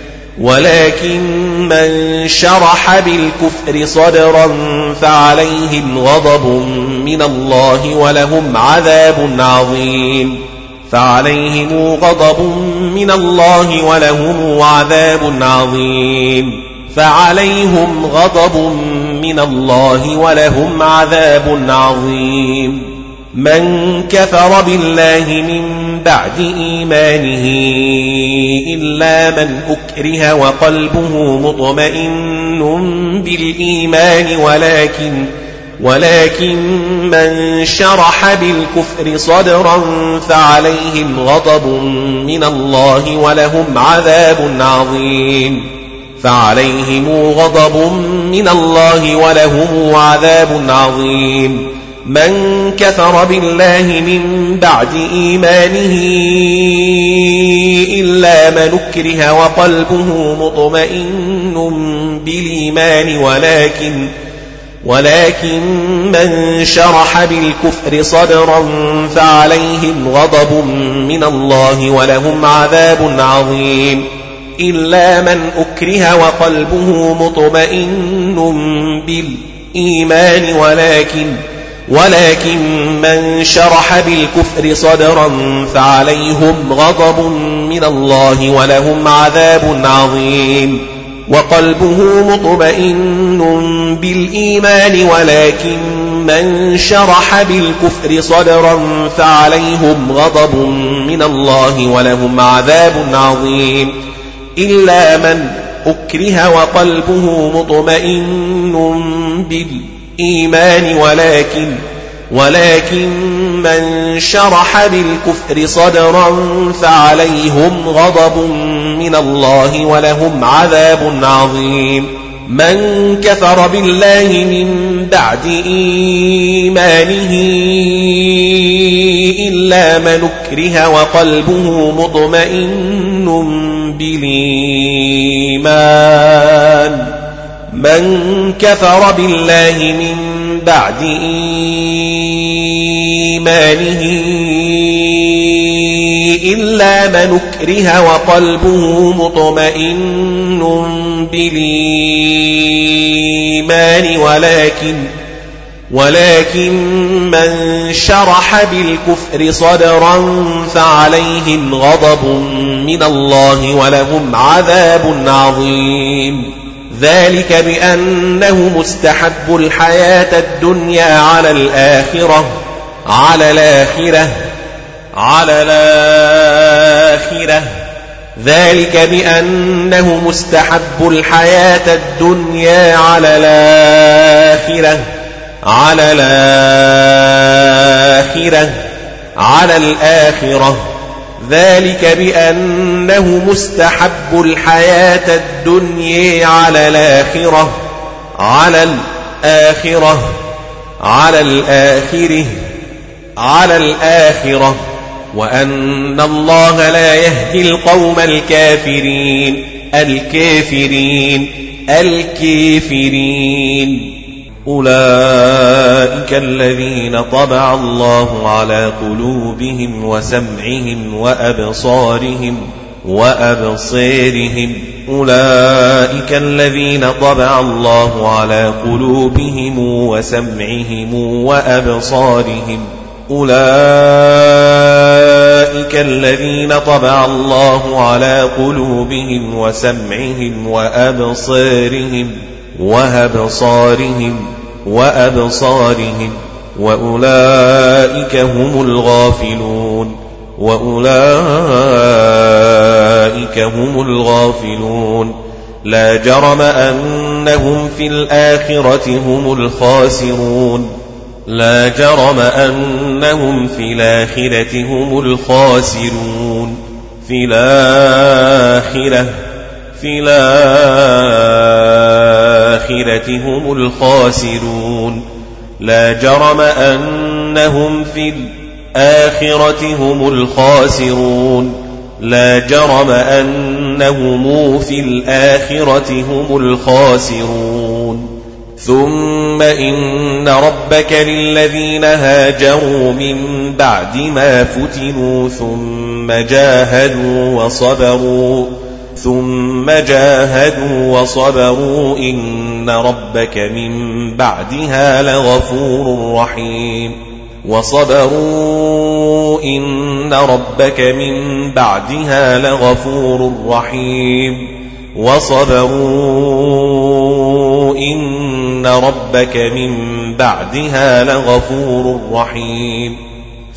ولكن من شرح بالكفر صدرا فعليهم غضب من الله ولهم عذاب عظيم. فعليهم غضب من الله ولهم عذاب عظيم. فعليهم غضب من الله ولهم عذاب عظيم. من كفر بالله من بعد إيمانه إلا من أكره وقلبه مطمئن بالإيمان ولكن ولكن من شرح بالكفر صدرا فعليهم غضب من الله ولهم عذاب عظيم فعليهم غضب من الله ولهم عذاب عظيم من كفر بالله من بعد إيمانه إلا من أكره وقلبه مطمئن بالإيمان ولكن ولكن من شرح بالكفر صدرا فعليهم غضب من الله ولهم عذاب عظيم إلا من أكره وقلبه مطمئن بالإيمان ولكن ولكن من شرح بالكفر صدرا فعليهم غضب من الله ولهم عذاب عظيم وقلبه مطمئن بالإيمان ولكن من شرح بالكفر صدرا فعليهم غضب من الله ولهم عذاب عظيم إلا من أكره وقلبه مطمئن بالإيمان ولكن ولكن من شرح بالكفر صدرا فعليهم غضب من الله ولهم عذاب عظيم. من كفر بالله من بعد إيمانه إلا من أكره وقلبه مطمئن بالإيمان من كفر بالله من بعد إيمانه إلا من أكره وقلبه مطمئن بالإيمان ولكن ولكن من شرح بالكفر صدرا فعليهم غضب من الله ولهم عذاب عظيم. ذلك بأنه مستحب الحياة الدنيا على الآخرة على الآخرة على الآخرة. ذلك بأنه مستحب الحياة الدنيا على الآخرة على الآخرة على الآخرة. ذلك بأنه مستحب الحياة الدنيا على الآخرة على الآخرة على الآخرة على الآخرة وأن الله لا يهدي القوم الكافرين الكافرين الكافرين. أولئك الذين طبع الله على قلوبهم وسمعهم وأبصارهم وأبصيرهم أولئك الذين طبع الله على قلوبهم وسمعهم وأبصارهم. أولئك الذين طبع الله على قلوبهم وسمعهم وأبصارهم. وأبصارهم وأبصارهم وأولئك هم الغافلون وأولئك هم الغافلون لا جرم أنهم في الآخرة هم الخاسرون لا جرم أنهم في الآخرة هم الخاسرون في الآخرة في الآخرة هم الخاسرون. لا جرم أنهم في الآخرة هم الخاسرون. لا جرم أنهم في الآخرة هم الخاسرون. ثم إن ربك للذين هاجروا من بعد ما فتنوا ثم جاهدوا وصبروا ثم جاهدوا وصبروا إن ربك من بعدها لغفور رحيم وصبروا إن ربك من بعدها لغفور رحيم وصبروا إن ربك من بعدها لغفور رحيم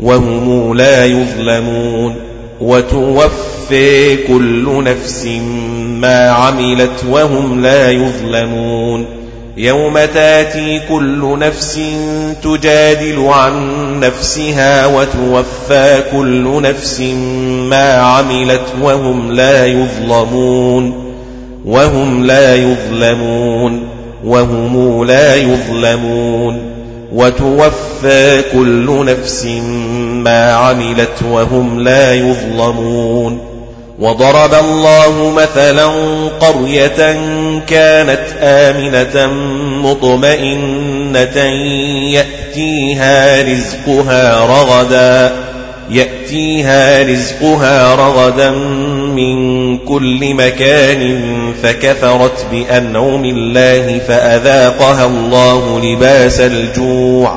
وهم لا يظلمون وتوفي كل نفس ما عملت وهم لا يظلمون يوم تاتي كل نفس تجادل عن نفسها وتوفى كل نفس ما عملت وهم لا يظلمون وهم لا يظلمون وهم لا يظلمون وتوفى كل نفس ما عملت وهم لا يظلمون وضرب الله مثلا قرية كانت آمنة مطمئنة يأتيها رزقها رغدا يأتيها رزقها رغدا من كل مكان فكفرت بأنعم الله فأذاقها الله لباس الجوع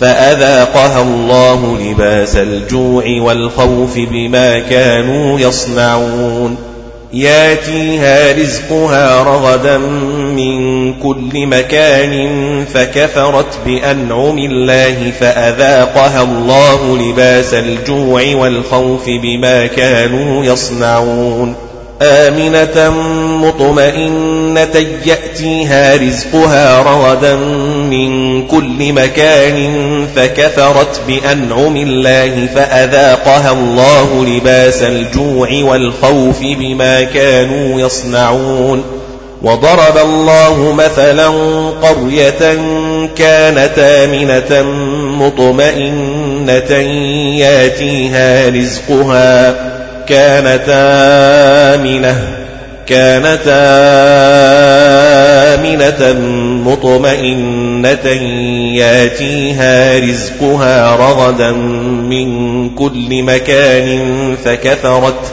فأذاقها الله لباس الجوع والخوف بما كانوا يصنعون. ياتيها رزقها رغدا من كل مكان فكفرت بأنعم الله فأذاقها الله لباس الجوع والخوف بما كانوا يصنعون. آمنة مطمئنة يأتيها رزقها رغدا من كل مكان فكفرت بأنعم الله فأذاقها الله لباس الجوع والخوف بما كانوا يصنعون. وضرب الله مثلا قرية كانت آمنة مطمئنة ياتيها رزقها كانت آمنة كانت آمنة مطمئنة ياتيها رزقها رغدا من كل مكان فكفرت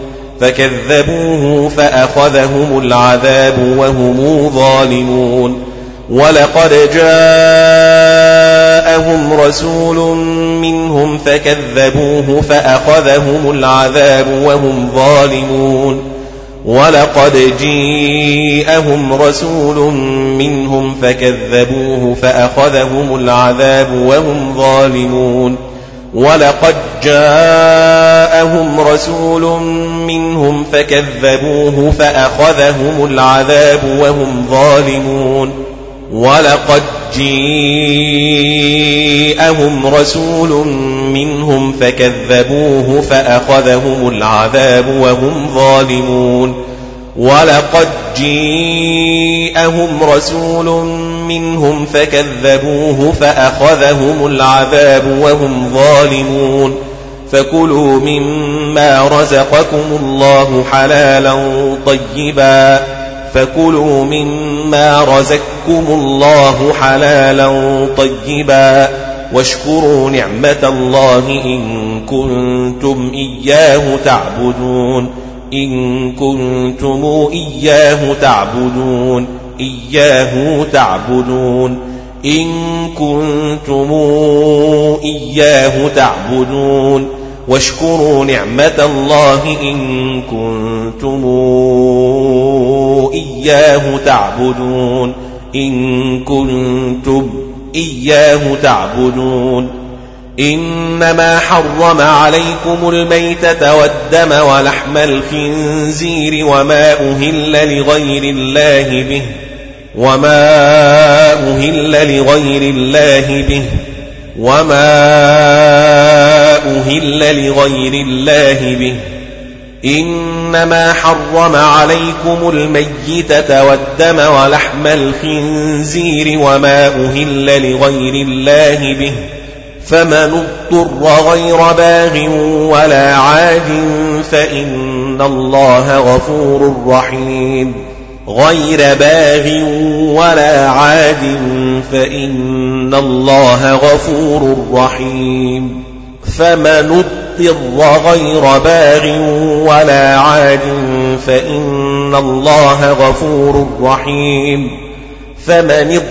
فكذبوه فأخذهم العذاب وهم ظالمون ولقد جاءهم رسول منهم فكذبوه فأخذهم العذاب وهم ظالمون ولقد جيءهم رسول منهم فكذبوه فأخذهم العذاب وهم ظالمون ولقد جاءهم رسول منهم فكذبوه فأخذهم العذاب وهم ظالمون ولقد جيءهم رسول منهم فكذبوه فأخذهم العذاب وهم ظالمون ولقد جيءهم رسول منهم فكذبوه فأخذهم العذاب وهم ظالمون فكلوا مما رزقكم الله حلالا طيبا فكلوا مما رزقكم الله حلالا طيبا واشكروا نعمة الله إن كنتم إياه تعبدون إن كنتم إياه تعبدون إياه تعبدون. إن كنتم إياه تعبدون. واشكروا نعمة الله إن كنتم إياه تعبدون. إن كنتم إياه تعبدون. إنما حرم عليكم الميتة والدم ولحم الخنزير وما أهل لغير الله به وما أهل لغير الله به وما أهل لغير الله به إنما حرم عليكم الميتة والدم ولحم الخنزير وما أهل لغير الله به فمن اضطر غير باغ ولا عاد فإن الله غفور رحيم. غير باغ ولا عاد فإن الله غفور رحيم. فمن اضطر غير باغ ولا عاد فإن الله غفور رحيم. فمن اضطر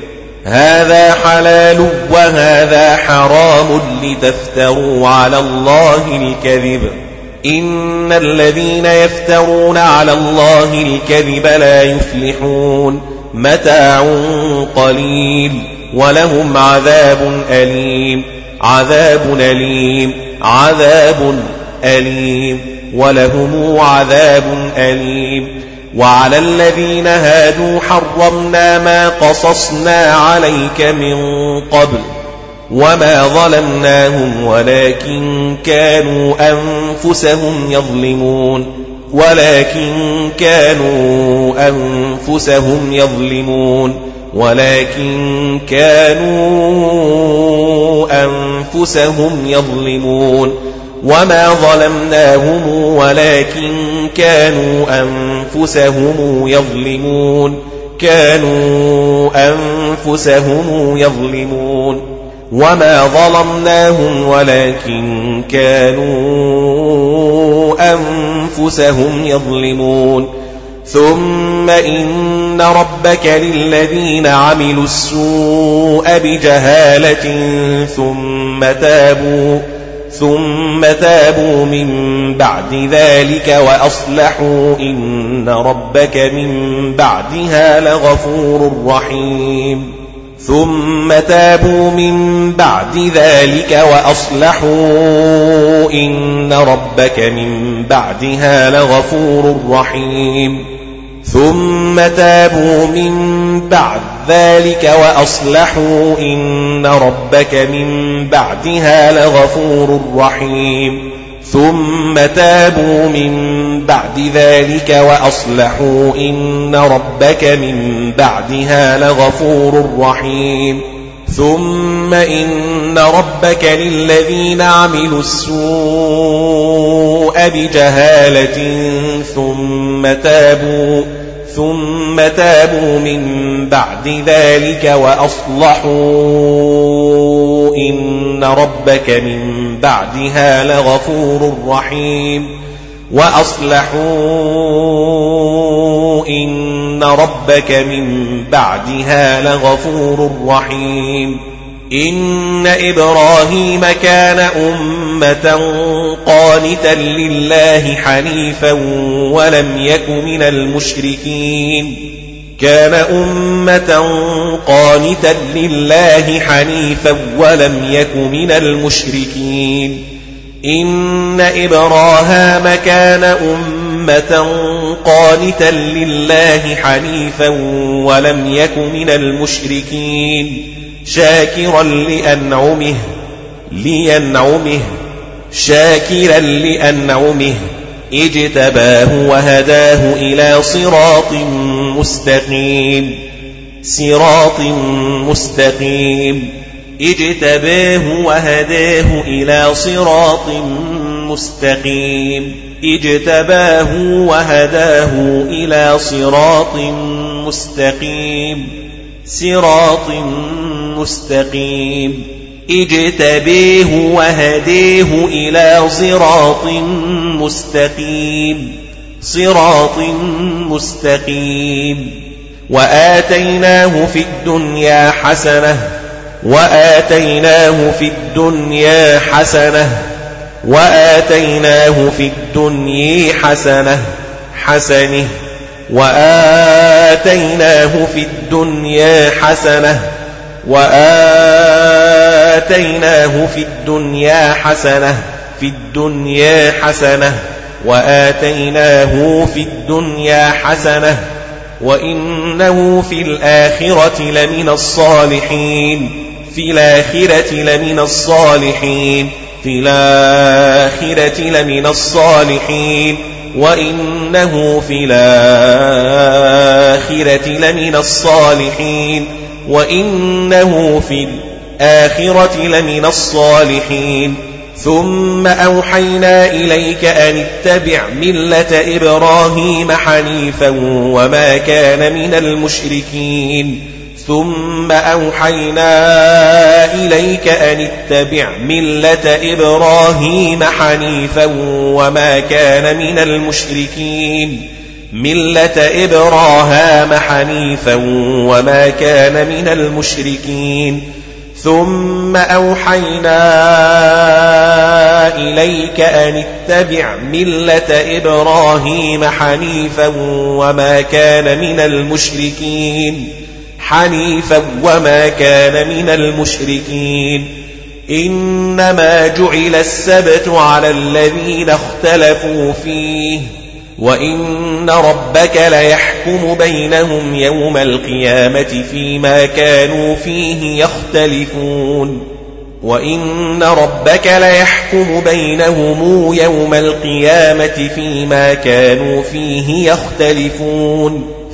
هذا حلال وهذا حرام لتفتروا على الله الكذب. إن الذين يفترون على الله الكذب لا يفلحون. متاع قليل ولهم عذاب أليم. عذاب أليم. عذاب أليم. ولهم عذاب أليم. وعلى الذين هادوا حرمنا ما قصصنا عليك من قبل وما ظلمناهم ولكن كانوا أنفسهم يظلمون ولكن كانوا أنفسهم يظلمون ولكن كانوا أنفسهم يظلمون وما ظلمناهم ولكن كانوا أنفسهم يظلمون كانوا أنفسهم يظلمون وما ظلمناهم ولكن كانوا أنفسهم يظلمون ثم إن ربك للذين عملوا السوء بجهالة ثم تابوا ثم تابوا من بعد ذلك وأصلحوا إن ربك من بعدها لغفور رحيم. ثم تابوا من بعد ذلك وأصلحوا إن ربك من بعدها لغفور رحيم. ثم تابوا من بعد ذلك وأصلحوا إن ربك من بعدها لغفور رحيم. ثم تابوا من بعد ذلك وأصلحوا إن ربك من بعدها لغفور رحيم. ثم إن ربك للذين عملوا السوء بجهالة ثم تابوا ثم تابوا من بعد ذلك وأصلحوا إن ربك من بعدها لغفور رحيم وأصلحوا إن ربك من بعدها لغفور رحيم إن إبراهيم كان أمة قانتا لله حنيفا ولم يك من المشركين. كان أمة قانتا لله حنيفا ولم يك من المشركين. إن إبراهام كان أمة قانتا لله حنيفا ولم يك من المشركين. شاكرا لأنعمه لينعمه شاكرا لأنعمه. اجتباه وهداه إلى صراط مستقيم صراط مستقيم. اجتباه وهداه إلى صراط مستقيم. اجتباه وهداه إلى صراط مستقيم. صراط مستقيم. اجتبيه وهديه إلى صراط مستقيم. صراط مستقيم. وآتيناه في الدنيا حسنة وآتيناه في الدنيا حسنة وآتيناه في الدنيا حسنة حسنه. وآتيناه في الدنيا حسنة وآتيناه في الدنيا حسنة في الدنيا حسنة وآتيناه في الدنيا حسنة وإنه في الآخرة لمن الصالحين في الآخرة لمن الصالحين في الآخرة لمن الصالحين. وإنه في الآخرة لمن الصالحين وإنه في الآخرة لمن الصالحين ثم أوحينا إليك أن اتبع ملة إبراهيم حنيفا وما كان من المشركين ثم أوحينا إليك أن اتبع ملة إبراهيم حنيفا وما كان من المشركين. ملة إبراهام حنيفا وما كان من المشركين. ثم أوحينا إليك أن اتبع ملة إبراهيم حنيفا وما كان من المشركين. حنيفا وما كان من المشركين. إنما جعل السبت على الذين اختلفوا فيه وإن ربك ليحكم بينهم يوم القيامة فيما كانوا فيه يختلفون. وإن ربك ليحكم بينهم يوم القيامة فيما كانوا فيه يختلفون.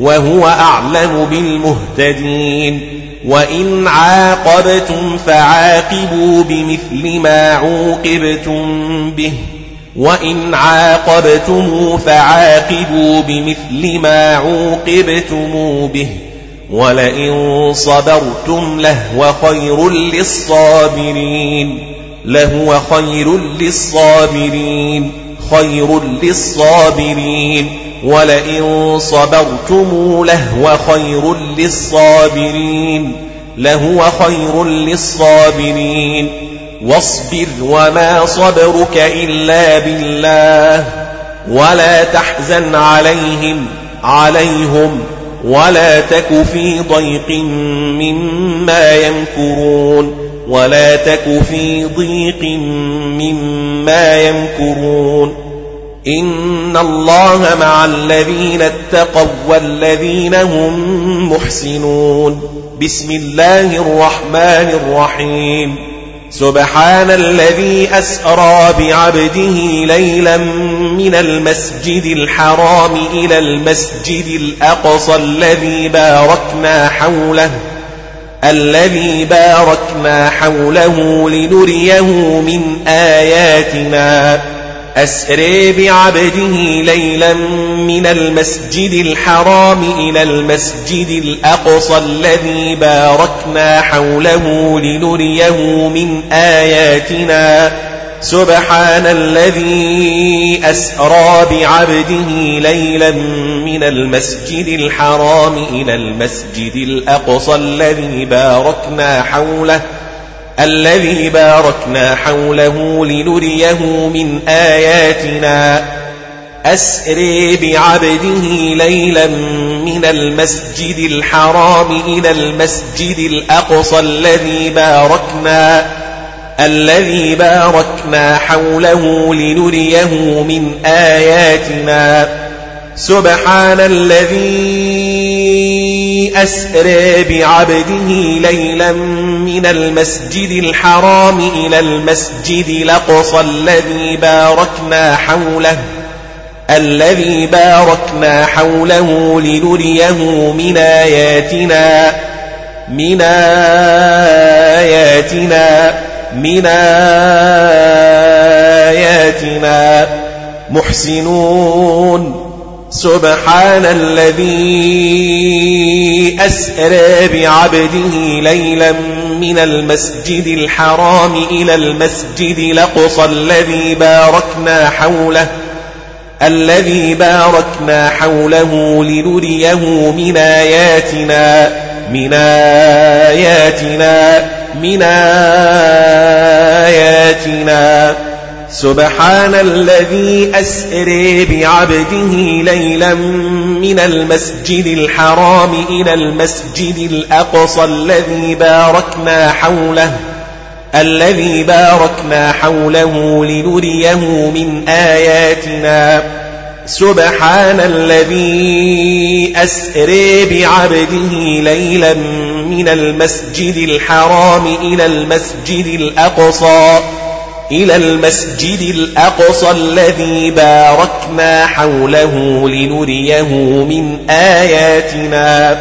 وهو أعلم بالمهتدين. وإن عاقبتم فعاقبوا بمثل ما عوقبتم به. وإن عاقبتم فعاقبوا بمثل ما عوقبتم به. ولئن صبرتم لهو خير للصابرين. لهو خير للصابرين. خير للصابرين. ولئن صبرتم لهو خير للصابرين لهو خير للصابرين. واصبر وما صبرك إلا بالله ولا تحزن عليهم عليهم ولا تك في ضيق مما يمكرون ولا تك في ضيق مما يمكرون. إن الله مع الذين اتقوا والذين هم محسنون بسم الله الرحمن الرحيم سبحان الذي أسرى بعبده ليلا من المسجد الحرام إلى المسجد الأقصى الذي باركنا حوله الذي باركنا حوله لنريه من آياتنا أسري بعبده ليلا من المسجد الحرام إلى المسجد الأقصى الذي باركنا حوله لنريه من آياتنا. سبحان الذي أسرى بعبده ليلا من المسجد الحرام إلى المسجد الأقصى الذي باركنا حوله الذي باركنا حوله لنريه من آياتنا. أسري بعبده ليلا من المسجد الحرام إلى المسجد الأقصى الذي باركنا الذي باركنا حوله لنريه من آياتنا. سبحان الذي أسرى بعبده ليلا من المسجد الحرام إلى المسجد الأقصى الذي باركنا حوله الذي باركنا حوله لنريه من آياتنا من آياتنا من آياتنا. محسنون. سبحان الذي أسرى بعبده ليلا من المسجد الحرام إلى المسجد الأقصى الذي باركنا حوله الذي باركنا حوله لنريه من آياتنا من آياتنا من آياتنا. سبحان الذي أسري بعبده ليلا من المسجد الحرام إلى المسجد الأقصى الذي باركنا حوله الذي باركنا حوله لنريه من آياتنا. سبحان الذي أسري بعبده ليلا من المسجد الحرام إلى المسجد الأقصى. إلى المسجد الأقصى الذي باركنا حوله لنريه من آياتنا.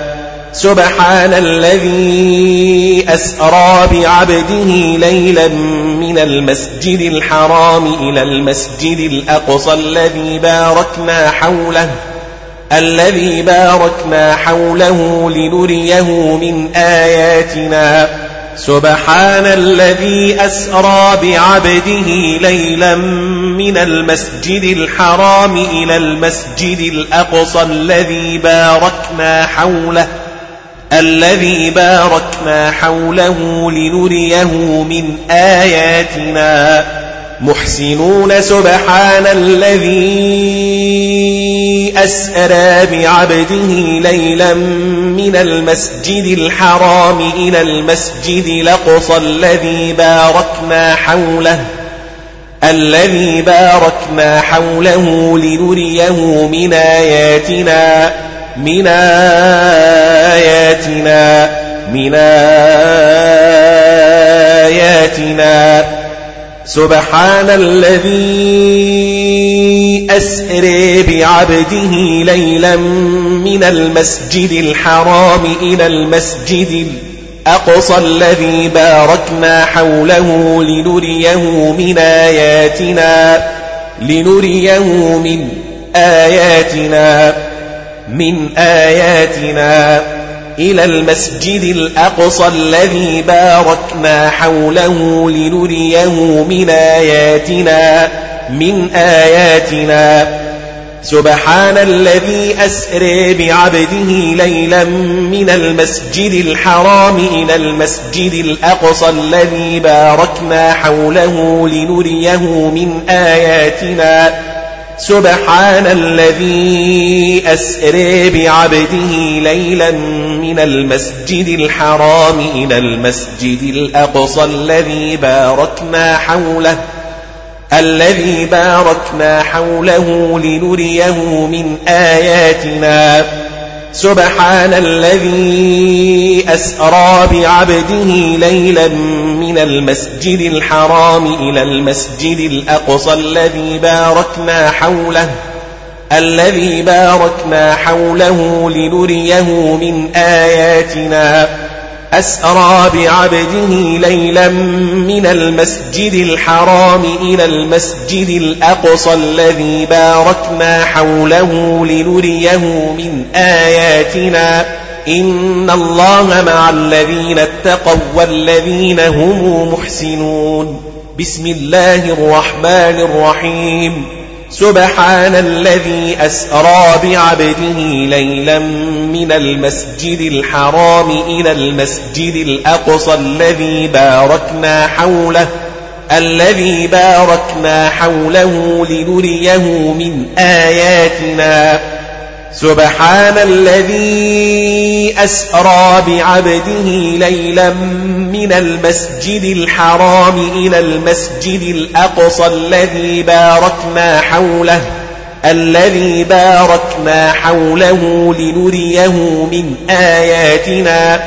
سبحان الذي أسرى بعبده ليلا من المسجد الحرام إلى المسجد الأقصى الذي باركنا حوله الذي باركنا حوله لنريه من آياتنا. سبحان الذي أسرى بعبده ليلا من المسجد الحرام إلى المسجد الأقصى الذي باركنا حوله الذي باركنا حوله لنريه من آياتنا. محسنون سبحان الذي أسأرى بعبده ليلا من المسجد الحرام إلى المسجد الأقصى الذي باركنا حوله الذي باركنا حوله لنريه من آياتنا من آياتنا من آياتنا. سبحان الذي أسري بعبده ليلا من المسجد الحرام إلى المسجد الأقصى الذي باركنا حوله لنريه من آياتنا لنريه من آياتنا من آياتنا. إلى المسجد الأقصى الذي باركنا حوله لنريه من آياتنا من آياتنا. سبحان الذي أسري بعبده ليلا من المسجد الحرام إلى المسجد الأقصى الذي باركنا حوله لنريه من آياتنا. سبحان الذي أسري بعبده ليلا من المسجد الحرام إلى المسجد الأقصى الذي باركنا حوله الذي باركنا حوله لنريه من آياتنا. سبحان الذي أسرى بعبده ليلا من المسجد الحرام إلى المسجد الأقصى الذي باركنا حوله الذي باركنا حوله لنريه من آياتنا. أسرى بعبده ليلا من المسجد الحرام إلى المسجد الأقصى الذي باركنا حوله لنريه من آياتنا. إن الله مع الذين اتقوا والذين هم محسنون. بسم الله الرحمن الرحيم. سبحان الذي أسرى بعبده ليلا من المسجد الحرام إلى المسجد الأقصى الذي باركنا حوله الذي باركنا حوله لنريه من آياتنا. سبحان الذي أسرى بعبده ليلا من المسجد الحرام إلى المسجد الأقصى الذي باركنا حوله الذي باركنا حوله لنريه من آياتنا.